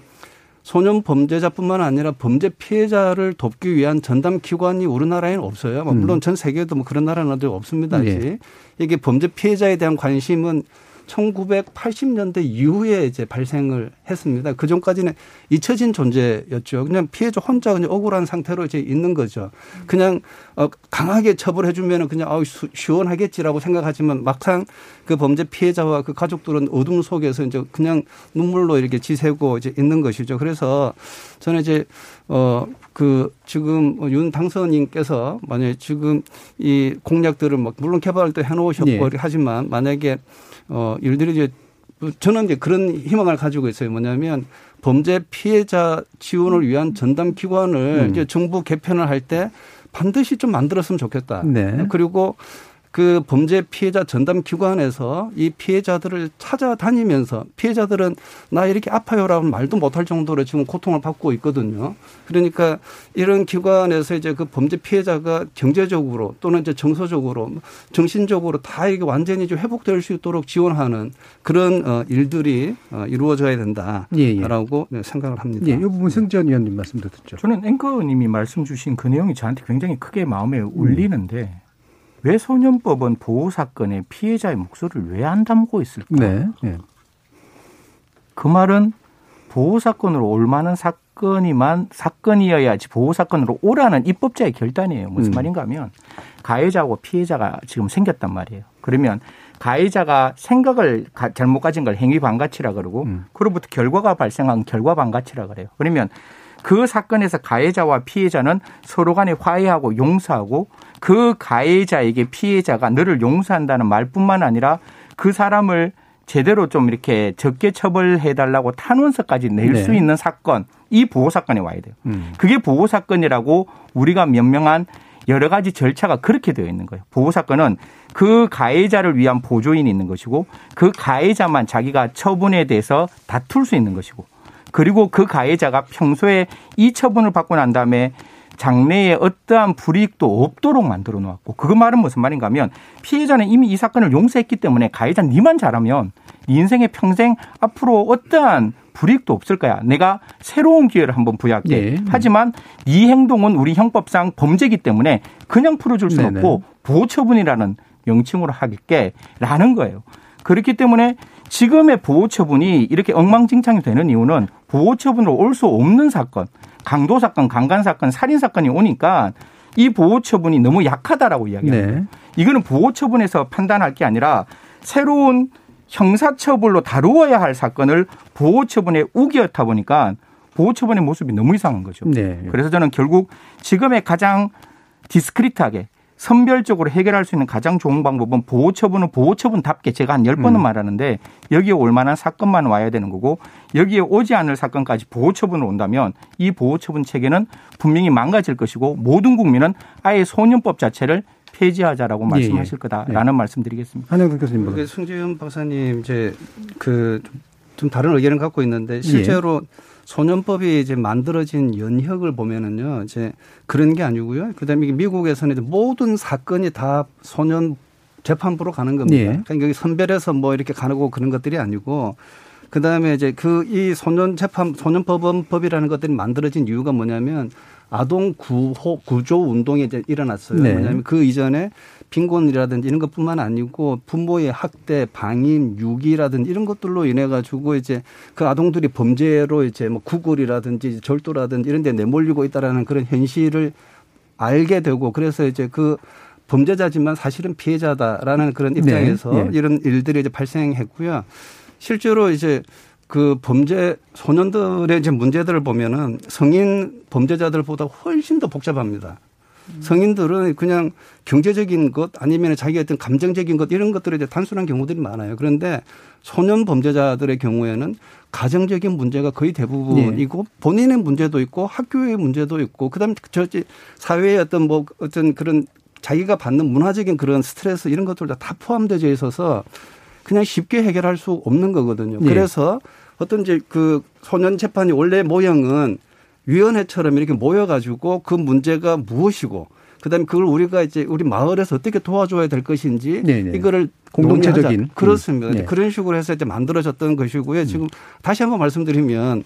소년 범죄자뿐만 아니라 범죄 피해자를 돕기 위한 전담 기관이 우리나라에는 없어요. 뭐 물론 음. 전 세계에도 뭐 그런 나라는 없습니다. 네. 이게 범죄 피해자에 대한 관심은 1980년대 이후에 이제 발생을 했습니다. 그 전까지는 잊혀진 존재였죠. 그냥 피해자 혼자 그냥 억울한 상태로 이제 있는 거죠. 그냥 어 강하게 처벌해 주면은 그냥 아우 시원하겠지라고 생각하지만 막상 그 범죄 피해자와 그 가족들은 어둠 속에서 이제 그냥 눈물로 이렇게 지새고 이제 있는 것이죠. 그래서 저는 이제 어 그 지금 윤 당선인께서 만약에 지금 이 공약들을 막 물론 개발을 또 해놓으셨고 네. 하지만 만약에 어, 일들이 이제 저는 이제 그런 희망을 가지고 있어요. 뭐냐면 범죄 피해자 지원을 위한 전담 기관을 음. 이제 정부 개편을 할 때 반드시 좀 만들었으면 좋겠다. 네. 그리고 그 범죄 피해자 전담 기관에서 이 피해자들을 찾아다니면서 피해자들은 나 이렇게 아파요라고 말도 못할 정도로 지금 고통을 받고 있거든요. 그러니까 이런 기관에서 이제 그 범죄 피해자가 경제적으로 또는 이제 정서적으로 정신적으로 다 이게 완전히 좀 회복될 수 있도록 지원하는 그런 어 일들이 어 이루어져야 된다라고 예, 예. 생각을 합니다. 예, 이 부분 승지원 위원님 말씀도 듣죠. 저는 앵커님이 말씀 주신 그 내용이 저한테 굉장히 크게 마음에 울리는데 음. 왜 소년법은 보호 사건의 피해자의 목소리를 왜 안 담고 있을까? 네. 네. 그 말은 보호 사건으로 올 만한 사건이만 사건이어야지 보호 사건으로 오라는 입법자의 결단이에요. 무슨 음. 말인가 하면 가해자하고 피해자가 지금 생겼단 말이에요. 그러면 가해자가 생각을 잘못 가진 걸 행위 반가치라 그러고 음. 그로부터 결과가 발생한 결과 반가치라 그래요. 그러면 그 사건에서 가해자와 피해자는 서로 간에 화해하고 용서하고 그 가해자에게 피해자가 너를 용서한다는 말뿐만 아니라 그 사람을 제대로 좀 이렇게 적게 처벌해 달라고 탄원서까지 낼수 네. 있는 사건 이 보호 사건에 와야 돼요. 음. 그게 보호 사건이라고 우리가 명명한 여러 가지 절차가 그렇게 되어 있는 거예요. 보호 사건은 그 가해자를 위한 보조인이 있는 것이고 그 가해자만 자기가 처분에 대해서 다툴 수 있는 것이고 그리고 그 가해자가 평소에 이 처분을 받고 난 다음에 장래에 어떠한 불이익도 없도록 만들어 놓았고 그 말은 무슨 말인가 하면 피해자는 이미 이 사건을 용서했기 때문에 가해자는 니만 잘하면 인생의 평생 앞으로 어떠한 불이익도 없을 거야. 내가 새로운 기회를 한번 부여할게. 네. 하지만 이 행동은 우리 형법상 범죄이기 때문에 그냥 풀어줄 수는 네네. 없고 보호처분이라는 명칭으로 하겠게라는 거예요. 그렇기 때문에 지금의 보호처분이 이렇게 엉망진창이 되는 이유는 보호 처분으로 올 수 없는 사건, 강도 사건, 강간 사건, 살인 사건이 오니까 이 보호 처분이 너무 약하다라고 이야기합니다. 네. 이거는 보호 처분에서 판단할 게 아니라 새로운 형사 처벌로 다루어야 할 사건을 보호 처분에 우기었다 보니까 보호 처분의 모습이 너무 이상한 거죠. 네. 그래서 저는 결국 지금의 가장 디스크리트하게 선별적으로 해결할 수 있는 가장 좋은 방법은 보호처분은 보호처분답게 제가 한 열번은 음. 말하는데 여기에 올 만한 사건만 와야 되는 거고 여기에 오지 않을 사건까지 보호처분을 온다면 이 보호처분 체계는 분명히 망가질 것이고 모든 국민은 아예 소년법 자체를 폐지하자라고 예, 말씀하실 예. 거다라는 예. 말씀드리겠습니다. 한영 교수님. 그 승재현 박사님 이제 그 좀 다른 의견을 갖고 있는데 실제로 예. 소년법이 이제 만들어진 연혁을 보면은요, 이제 그런 게 아니고요. 그 다음에 미국에서는 모든 사건이 다 소년 재판부로 가는 겁니다. 예. 그러니까 여기 선별해서 뭐 이렇게 가고 그런 것들이 아니고 그 다음에 이제 그 이 소년 재판 소년법원법이라는 것들이 만들어진 이유가 뭐냐면 아동 구호 구조 운동이 이제 일어났어요. 네. 뭐냐면 그 이전에 빈곤이라든지 이런 것뿐만 아니고 부모의 학대, 방임, 유기라든지 이런 것들로 인해 가지고 이제 그 아동들이 범죄로 이제 뭐 구글이라든지 절도라든지 이런 데 내몰리고 있다라는 그런 현실을 알게 되고 그래서 이제 그 범죄자지만 사실은 피해자다라는 그런 네. 입장에서 네. 네. 이런 일들이 이제 발생했고요. 실제로 이제 그 범죄 소년들의 이제 문제들을 보면은 성인 범죄자들보다 훨씬 더 복잡합니다. 성인들은 그냥 경제적인 것 아니면 자기 어떤 감정적인 것 이런 것들에 이제 단순한 경우들이 많아요. 그런데 소년 범죄자들의 경우에는 가정적인 문제가 거의 대부분이고 네. 본인의 문제도 있고 학교의 문제도 있고 그다음에 저 사회의 어떤 뭐 어떤 그런 자기가 받는 문화적인 그런 스트레스 이런 것들도 다 포함되어 있어서 그냥 쉽게 해결할 수 없는 거거든요. 네. 그래서 어떤 이제 그 소년 재판이 원래 모형은 위원회처럼 이렇게 모여가지고 그 문제가 무엇이고 그다음에 그걸 우리가 이제 우리 마을에서 어떻게 도와줘야 될 것인지 네네. 이거를 공동체적인 그렇습니다. 네. 그런 식으로 해서 이제 만들어졌던 것이고요. 지금 음. 다시 한번 말씀드리면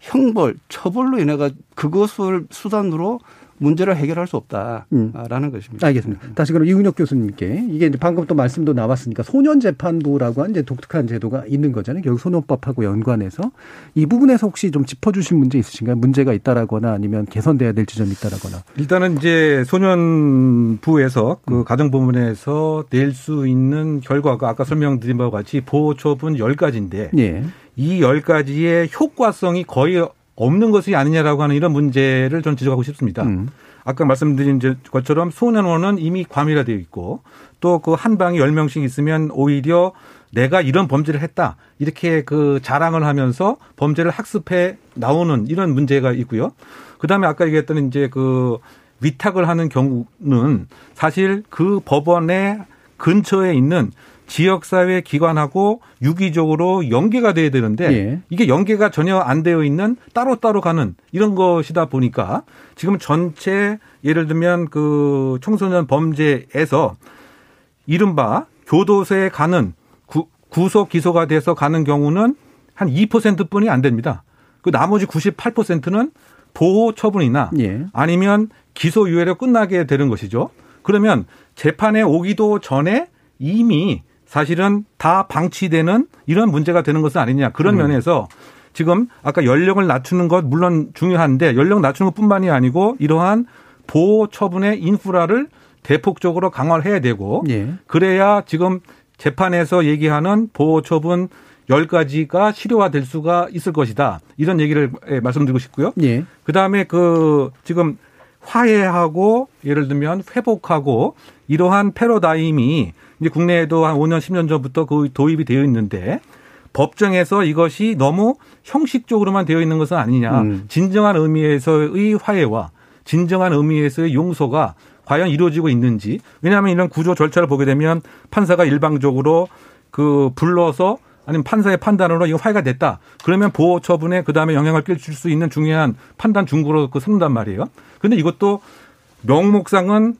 형벌, 처벌로 인해가 그것을 수단으로 문제를 해결할 수 없다라는 음. 것입니다. 알겠습니다. 다시 그럼 이훈혁 교수님께 이게 이제 방금 또 말씀도 나왔으니까 소년 재판부라고 한 이제 독특한 제도가 있는 거잖아요. 결국 소년법하고 연관해서 이 부분에서 혹시 좀 짚어주실 문제 있으신가요? 문제가 있다라거나 아니면 개선돼야 될 지점이 있다라거나. 일단은 이제 소년부에서 그 음. 가정부문에서 낼 수 있는 결과가 아까 설명드린 바와 같이 보호 처분 10가지인데 예. 이 10가지의 효과성이 거의 없는 것이 아니냐라고 하는 이런 문제를 저는 지적하고 싶습니다. 음. 아까 말씀드린 것처럼 소년원은 이미 과밀화되어 있고 또 그 한 방에 10명씩 있으면 오히려 내가 이런 범죄를 했다. 이렇게 그 자랑을 하면서 범죄를 학습해 나오는 이런 문제가 있고요. 그 다음에 아까 얘기했던 이제 그 위탁을 하는 경우는 사실 그 법원의 근처에 있는 지역사회 기관하고 유기적으로 연계가 돼야 되는데 예. 이게 연계가 전혀 안 되어 있는 따로따로 가는 이런 것이다 보니까 지금 전체 예를 들면 그 청소년 범죄에서 이른바 교도소에 가는 구, 구속 기소가 돼서 가는 경우는 한 2% 뿐이 안 됩니다. 그 나머지 98%는 보호 처분이나 예. 아니면 기소 유예로 끝나게 되는 것이죠. 그러면 재판에 오기도 전에 이미 사실은 다 방치되는 이런 문제가 되는 것은 아니냐 그런 음. 면에서 지금 아까 연령을 낮추는 것 물론 중요한데 연령 낮추는 것뿐만이 아니고 이러한 보호 처분의 인프라를 대폭적으로 강화를 해야 되고 예. 그래야 지금 재판에서 얘기하는 보호 처분 10가지가 실효화될 수가 있을 것이다. 이런 얘기를 예, 말씀드리고 싶고요. 예. 그다음에 그 지금 화해하고 예를 들면 회복하고 이러한 패러다임이 이제 국내에도 한 5년, 10년 전부터 그 도입이 되어 있는데 법정에서 이것이 너무 형식적으로만 되어 있는 것은 아니냐. 음. 진정한 의미에서의 화해와 진정한 의미에서의 용서가 과연 이루어지고 있는지. 왜냐하면 이런 구조 절차를 보게 되면 판사가 일방적으로 그 불러서 아니면 판사의 판단으로 이거 화해가 됐다. 그러면 보호 처분에 그 다음에 영향을 끼칠 수 있는 중요한 판단 중구로 그 삼는단 말이에요. 그런데 이것도 명목상은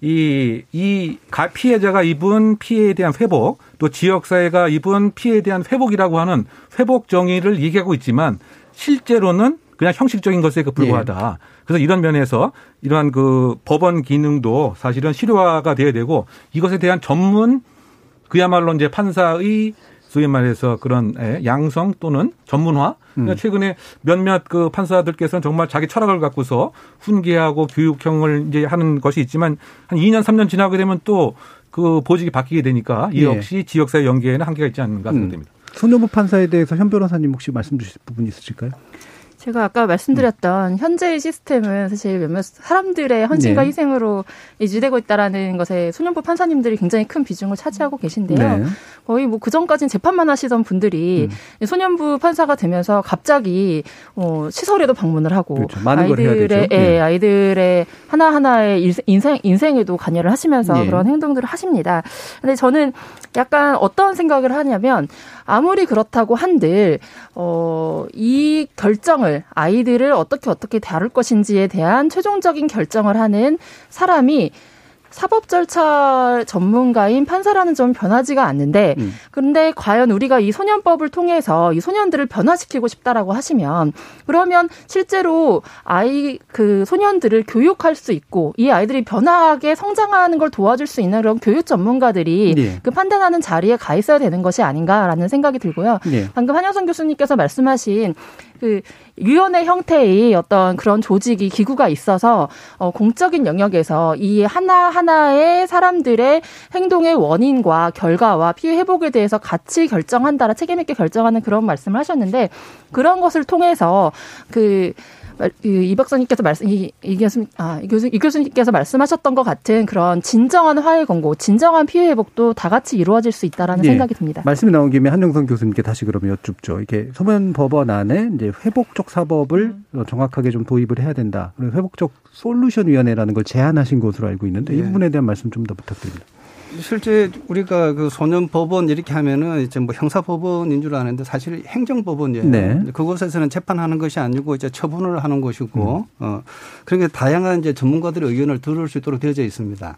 이, 이 피해자가 입은 피해에 대한 회복, 또 지역사회가 입은 피해에 대한 회복이라고 하는 회복 정의를 얘기하고 있지만 실제로는 그냥 형식적인 것에 그 불과하다. 예. 그래서 이런 면에서 이러한 그 법원 기능도 사실은 실효화가 돼야 되고 이것에 대한 전문 그야말로 이제 판사의 소위 말해서 그런 예, 양성 또는 전문화. 그러니까 음. 최근에 몇몇 그 판사들께서는 정말 자기 철학을 갖고서 훈계하고 교육형을 이제 하는 것이 있지만 한 2년 3년 지나게 되면 또 그 보직이 바뀌게 되니까 이 예. 역시 예. 지역사회 연계에는 한계가 있지 않는가 생각됩니다. 음. 손여부 판사에 대해서 현 변호사님 혹시 말씀 주실 부분 있으실까요? 제가 아까 말씀드렸던 음. 현재의 시스템은 사실 몇몇 사람들의 헌신과 네. 희생으로 유지되고 있다라는 것에 소년부 판사님들이 굉장히 큰 비중을 차지하고 계신데요. 네. 거의 뭐 그전까지는 재판만 하시던 분들이 음. 소년부 판사가 되면서 갑자기 어, 시설에도 방문을 하고 그렇죠. 아이들의 예, 네. 아이들의 하나하나의 인생 인생에도 관여를 하시면서 네. 그런 행동들을 하십니다. 근데 저는 약간 어떤 생각을 하냐면 아무리 그렇다고 한들 어, 이 결정을 아이들을 어떻게 어떻게 다룰 것인지에 대한 최종적인 결정을 하는 사람이 사법 절차 전문가인 판사라는 점 변하지가 않는데 음. 그런데 과연 우리가 이 소년법을 통해서 이 소년들을 변화시키고 싶다라고 하시면 그러면 실제로 아이 그 소년들을 교육할 수 있고 이 아이들이 변화하게 성장하는 걸 도와줄 수 있는 그런 교육 전문가들이 네. 그 판단하는 자리에 가 있어야 되는 것이 아닌가라는 생각이 들고요. 네. 방금 한영선 교수님께서 말씀하신 그 위원회 형태의 어떤 그런 조직이 기구가 있어서 어 공적인 영역에서 이 하나 하나의 사람들의 행동의 원인과 결과와 피해 회복에 대해서 같이 결정한다라 책임 있게 결정하는 그런 말씀을 하셨는데 그런 것을 통해서 그 이 박사님께서 말씀 이, 이 교수 아, 이 교수 이 교수님께서 말씀하셨던 것 같은 그런 진정한 화해 공고, 진정한 피해 회복도 다 같이 이루어질 수 있다라는 네. 생각이 듭니다. 말씀이 나온 김에 한영선 교수님께 다시 그러면 여쭙죠. 이게 소변 법원 안에 이제 회복적 사법을 음. 정확하게 좀 도입을 해야 된다. 회복적 솔루션 위원회라는 걸 제안하신 것으로 알고 있는데 네. 이 부분에 대한 말씀 좀 더 부탁드립니다. 실제 우리가 그 소년 법원 이렇게 하면은 이제 뭐 형사 법원인 줄 아는데 사실 행정 법원이에요. 네. 그곳에서는 재판하는 것이 아니고 이제 처분을 하는 것이고 음. 어 그러니까 다양한 이제 전문가들의 의견을 들을 수 있도록 되어져 있습니다.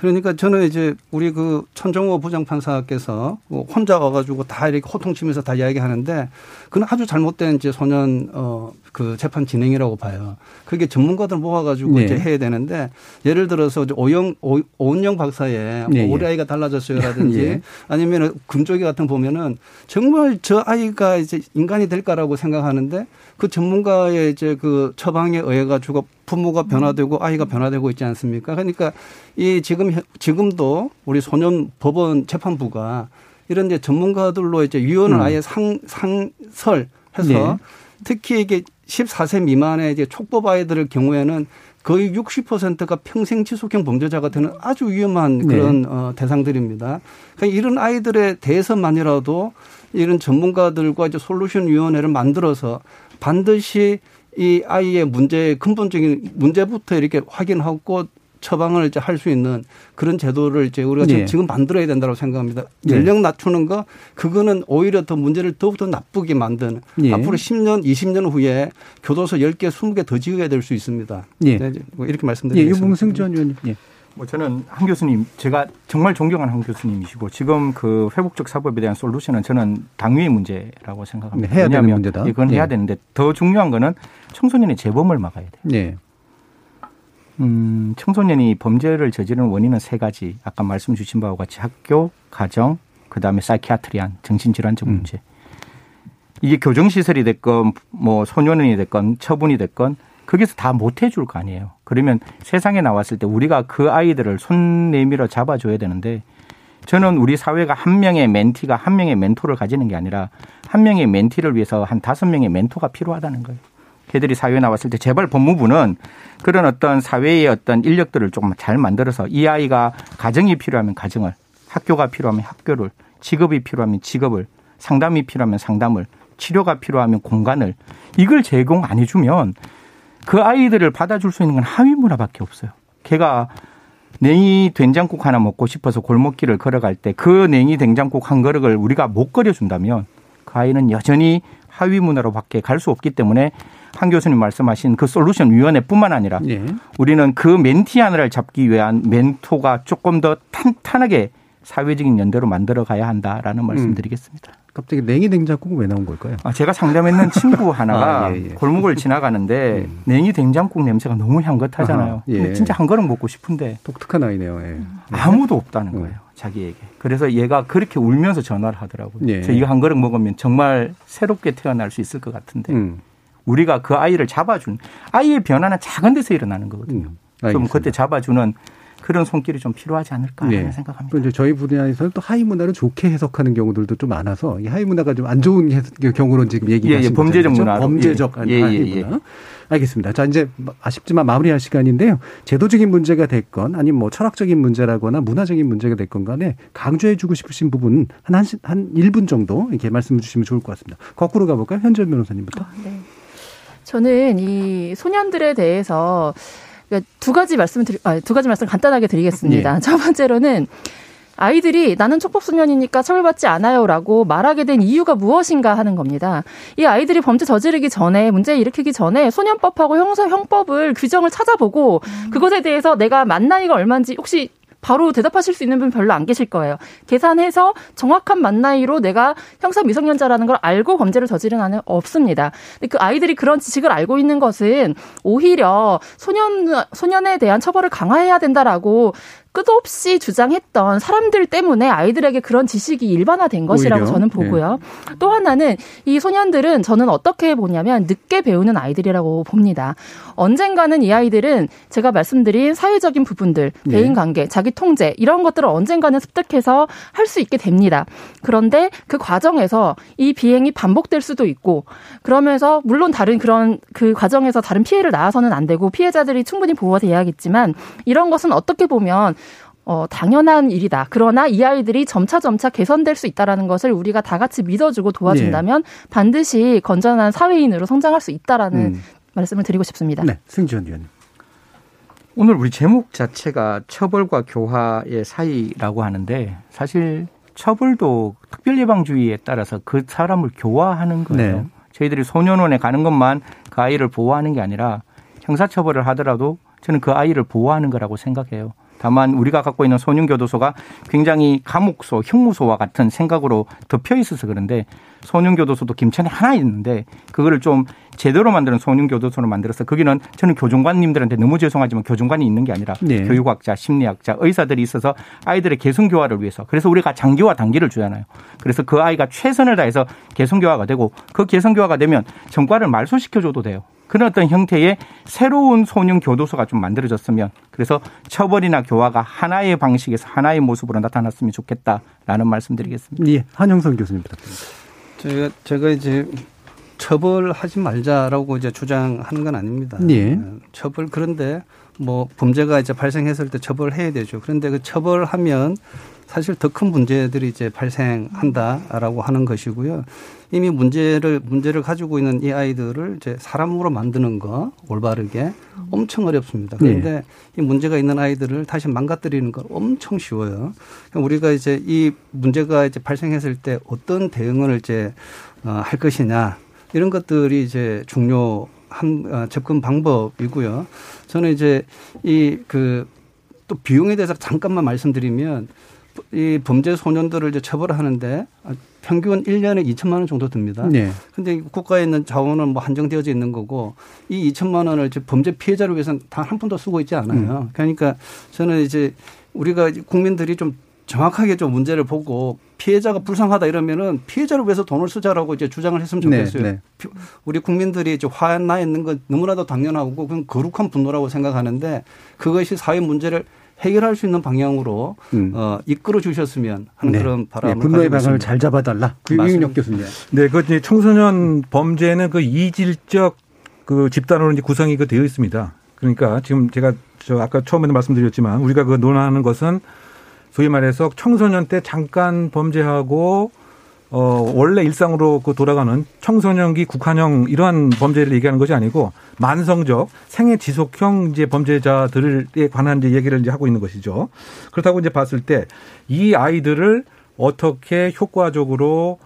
그러니까 저는 이제 우리 그 천정호 부장판사께서 뭐 혼자 와가지고 다 이렇게 호통치면서 다 이야기하는데 그건 아주 잘못된 이제 소년 어 그 재판 진행이라고 봐요. 그게 전문가들 모아가지고 네. 이제 해야 되는데 예를 들어서 오영 오, 오은영 박사의 뭐 네. 우리 아이가 달라졌어요라든지 네. 아니면 금쪽이 같은 보면은 정말 저 아이가 이제 인간이 될까라고 생각하는데 그 전문가의 이제 그 처방에 의해 가지고 부모가 변화되고 아이가 변화되고 있지 않습니까? 그러니까 이 지금 지금도 우리 소년 법원 재판부가 이런 이제 전문가들로 이제 위원을 음. 아예 상 상 설 해서 네. 특히 이게 14세 미만의 이제 촉법 아이들의 경우에는 거의 60%가 평생 지속형 범죄자가 되는 아주 위험한 네. 그런 네. 어, 대상들입니다. 그러니까 이런 아이들에 대해서만이라도 이런 전문가들과 이제 솔루션 위원회를 만들어서 반드시 이 아이의 문제의 근본적인 문제부터 이렇게 확인하고 처방을 이제 할 수 있는 그런 제도를 이제 우리가 네. 지금 만들어야 된다고 생각합니다. 네. 연령 낮추는 거 그거는 오히려 더 문제를 더욱더 나쁘게 만드는 네. 앞으로 10년, 20년 후에 교도소 10개, 20개 더 지어야 될 수 있습니다. 네. 네. 뭐 이렇게 말씀드리겠습니다. 예, 유봉승 전 의원님. 예. 뭐 저는 한 교수님 제가 정말 존경하는 한 교수님이시고 지금 그 회복적 사법에 대한 솔루션은 저는 당위의 문제라고 생각합니다. 네, 해야 되는 문제다. 이건 해야 네. 되는데 더 중요한 거는 청소년의 재범을 막아야 돼요. 네. 음, 청소년이 범죄를 저지르는 원인은 세 가지. 아까 말씀 주신 바와 같이 학교, 가정, 그 다음에 사이키아트리안, 정신질환적 음. 문제. 이게 교정시설이 됐건, 뭐, 소년원이 됐건, 처분이 됐건, 거기서 다 못 해줄 거 아니에요. 그러면 세상에 나왔을 때 우리가 그 아이들을 손 내밀어 잡아줘야 되는데, 저는 우리 사회가 한 명의 멘티가 한 명의 멘토를 가지는 게 아니라 한 명의 멘티를 위해서 한 다섯 명의 멘토가 필요하다는 거예요. 걔들이 사회에 나왔을 때 제발 법무부는 그런 어떤 사회의 어떤 인력들을 조금 잘 만들어서 이 아이가 가정이 필요하면 가정을 학교가 필요하면 학교를 직업이 필요하면 직업을 상담이 필요하면 상담을 치료가 필요하면 공간을 이걸 제공 안 해주면 그 아이들을 받아줄 수 있는 건 하위 문화밖에 없어요. 걔가 냉이 된장국 하나 먹고 싶어서 골목길을 걸어갈 때 그 냉이 된장국 한 그릇을 우리가 못 끓여준다면 그 아이는 여전히 하위 문화로밖에 갈 수 없기 때문에 한 교수님 말씀하신 그 솔루션 위원회뿐만 아니라 네. 우리는 그 멘티 하나를 잡기 위한 멘토가 조금 더 탄탄하게 사회적인 연대로 만들어 가야 한다라는 말씀드리겠습니다. 음. 갑자기 냉이 냉장국은 왜 나온 걸까요? 아, 제가 상담했는 친구 하나가 아, 예, 예. 골목을 지나가는데 음. 냉이 냉장국 냄새가 너무 향긋하잖아요. 아하, 예. 진짜 한 그릇 먹고 싶은데 독특한 아이네요. 예. 아무도 없다는 거예요. 자기에게. 그래서 얘가 그렇게 울면서 전화를 하더라고요. 예. 저 이거 한 그릇 먹으면 정말 새롭게 태어날 수 있을 것 같은데 음. 우리가 그 아이를 잡아준 아이의 변화는 작은 데서 일어나는 거거든요. 음. 좀 그때 잡아주는 그런 손길이 좀 필요하지 않을까 네. 생각합니다. 이제 저희 분야에서는 또 하위 문화를 좋게 해석하는 경우들도 좀 많아서 이 하위 문화가 좀 안 좋은 경우로 지금 얘기가 예, 예, 범죄적 문화, 범죄적 예, 예, 하위 예, 문화. 알겠습니다. 자 이제 아쉽지만 마무리할 시간인데요. 제도적인 문제가 됐건 아니면 뭐 철학적인 문제라거나 문화적인 문제가 됐건 간에 강조해주고 싶으신 부분 한한 한 1분 정도 이렇게 말씀해 주시면 좋을 것 같습니다. 거꾸로 가볼까요? 현전 변호사님부터. 아, 네. 저는 이 소년들에 대해서 그러니까 두 가지 말씀 드리, 아, 두 가지 말씀 간단하게 드리겠습니다. 네. 첫 번째로는 아이들이 나는 촉법소년이니까 처벌받지 않아요라고 말하게 된 이유가 무엇인가 하는 겁니다. 이 아이들이 범죄 저지르기 전에 문제 일으키기 전에 소년법하고 형사 형법을 규정을 찾아보고 그것에 대해서 내가 만 나이가 얼마인지 혹시 바로 대답하실 수 있는 분 별로 안 계실 거예요. 계산해서 정확한 만 나이로 내가 형사 미성년자라는 걸 알고 범죄를 저지른 아는 없습니다. 근데 그 아이들이 그런 지식을 알고 있는 것은 오히려 소년 소년에 대한 처벌을 강화해야 된다라고 끝없이 주장했던 사람들 때문에 아이들에게 그런 지식이 일반화된 것이라고 오히려? 저는 보고요. 네. 또 하나는 이 소년들은 저는 어떻게 보냐면 늦게 배우는 아이들이라고 봅니다. 언젠가는 이 아이들은 제가 말씀드린 사회적인 부분들, 네. 대인 관계, 자기 통제 이런 것들을 언젠가는 습득해서 할 수 있게 됩니다. 그런데 그 과정에서 이 비행이 반복될 수도 있고 그러면서 물론 다른 그런 그 과정에서 다른 피해를 낳아서는 안 되고 피해자들이 충분히 보호돼야겠지만 이런 것은 어떻게 보면 어, 당연한 일이다. 그러나 이 아이들이 점차 점차 개선될 수 있다라는 것을 우리가 다 같이 믿어주고 도와준다면 네. 반드시 건전한 사회인으로 성장할 수 있다라는 음. 말씀을 드리고 싶습니다. 네, 승지원 위원님. 오늘 우리 제목 자체가 처벌과 교화의 사이라고 하는데 사실 처벌도 특별 예방주의에 따라서 그 사람을 교화하는 거예요. 네. 저희들이 소년원에 가는 것만 그 아이를 보호하는 게 아니라 형사처벌을 하더라도 저는 그 아이를 보호하는 거라고 생각해요. 다만 우리가 갖고 있는 소년교도소가 굉장히 감옥소, 형무소와 같은 생각으로 덮여 있어서 그런데 소년교도소도 김천에 하나 있는데 그거를 좀 제대로 만드는 소년교도소를 만들어서 거기는 저는 교정관님들한테 너무 죄송하지만 교정관이 있는 게 아니라 네. 교육학자, 심리학자, 의사들이 있어서 아이들의 개성교화를 위해서 그래서 우리가 장기와 단기를 주잖아요. 그래서 그 아이가 최선을 다해서 개성교화가 되고 그 개성교화가 되면 전과를 말소시켜줘도 돼요. 그런 어떤 형태의 새로운 소년 교도소가 좀 만들어졌으면 그래서 처벌이나 교화가 하나의 방식에서 하나의 모습으로 나타났으면 좋겠다라는 말씀드리겠습니다. 예, 한영선 교수님 부탁드립니다. 제가 제가 이제 처벌하지 말자라고 이제 주장하는 건 아닙니다. 예. 처벌 그런데 뭐 범죄가 이제 발생했을 때 처벌해야 되죠. 그런데 그 처벌하면 사실 더 큰 문제들이 이제 발생한다라고 하는 것이고요. 이미 문제를 문제를 가지고 있는 이 아이들을 이제 사람으로 만드는 거 올바르게 엄청 어렵습니다. 그런데 네. 이 문제가 있는 아이들을 다시 망가뜨리는 건 엄청 쉬워요. 그러니까 우리가 이제 이 문제가 이제 발생했을 때 어떤 대응을 이제 어, 할 것이냐 이런 것들이 이제 중요한 어, 접근 방법이고요. 저는 이제 이그 또 비용에 대해서 잠깐만 말씀드리면 이 범죄 소년들을 이제 처벌하는데 평균 1년에 2천만 원 정도 듭니다. 네. 근데 국가에 있는 자원은 뭐 한정되어져 있는 거고 이 2천만 원을 이제 범죄 피해자를 위해서는 단 한 푼도 쓰고 있지 않아요. 음. 그러니까 저는 이제 우리가 국민들이 좀 정확하게 좀 문제를 보고 피해자가 불쌍하다 이러면은 피해자를 위해서 돈을 쓰자라고 이제 주장을 했으면 좋겠어요. 네, 네. 우리 국민들이 이제 화나 있는 건 너무나도 당연하고 그건 거룩한 분노라고 생각하는데 그것이 사회 문제를 해결할 수 있는 방향으로 음. 어, 이끌어 주셨으면 하는 네. 그런 바람을 네, 분노의 방향을 잘 잡아달라. 유인혁 교수님. 네, 그 이제 청소년 범죄는 그 이질적 그 집단으로 이제 구성이 그 되어 있습니다. 그러니까 지금 제가 저 아까 처음에도 말씀드렸지만 우리가 그 논하는 것은 소위 말해서 청소년 때 잠깐 범죄하고 어, 원래 일상으로 그 돌아가는 청소년기 국한형 이러한 범죄를 얘기하는 것이 아니고 만성적 생애 지속형 이제 범죄자들에 관한 이제 얘기를 이제 하고 있는 것이죠. 그렇다고 이제 봤을 때 이 아이들을 어떻게 효과적으로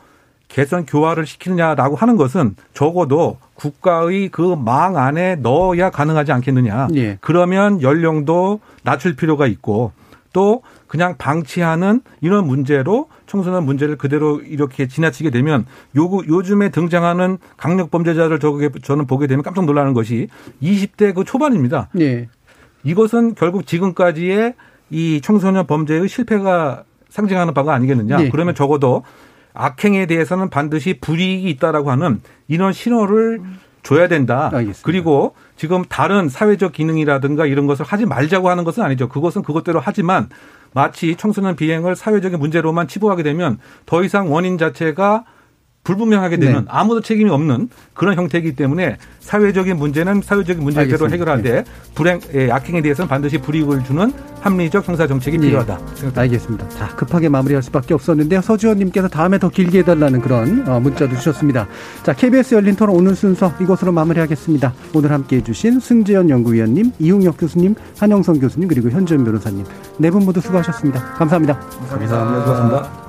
개선 교화를 시키느냐라고 하는 것은 적어도 국가의 그 망 안에 넣어야 가능하지 않겠느냐. 예. 그러면 연령도 낮출 필요가 있고 또 그냥 방치하는 이런 문제로 청소년 문제를 그대로 이렇게 지나치게 되면 요, 요즘에 등장하는 강력 범죄자를 저게 저는 보게 되면 깜짝 놀라는 것이 20대 그 초반입니다. 네. 이것은 결국 지금까지의 이 청소년 범죄의 실패가 상징하는 바가 아니겠느냐. 네. 그러면 적어도 악행에 대해서는 반드시 불이익이 있다라고 하는 이런 신호를 줘야 된다. 알겠습니다. 그리고 지금 다른 사회적 기능이라든가 이런 것을 하지 말자고 하는 것은 아니죠. 그것은 그것대로 하지만 마치 청소년 비행을 사회적인 문제로만 치부하게 되면 더 이상 원인 자체가 불분명하게 되는 네. 아무도 책임이 없는 그런 형태이기 때문에 사회적인 문제는 사회적인 문제대로 해결할 때 네. 불행 예, 악행에 대해서는 반드시 불이익을 주는 합리적 형사 정책이 네. 필요하다. 알겠습니다. 자 급하게 마무리할 수밖에 없었는데요. 서지원님께서 다음에 더 길게 해달라는 그런 어, 문자도 주셨습니다. 자 KBS 열린 토론 오늘 순서 이것으로 마무리하겠습니다. 오늘 함께해주신 승재현 연구위원님, 이웅혁 교수님, 한영성 교수님 그리고 현지현 변호사님 네 분 모두 수고하셨습니다. 감사합니다. 감사합니다. 감사합니다.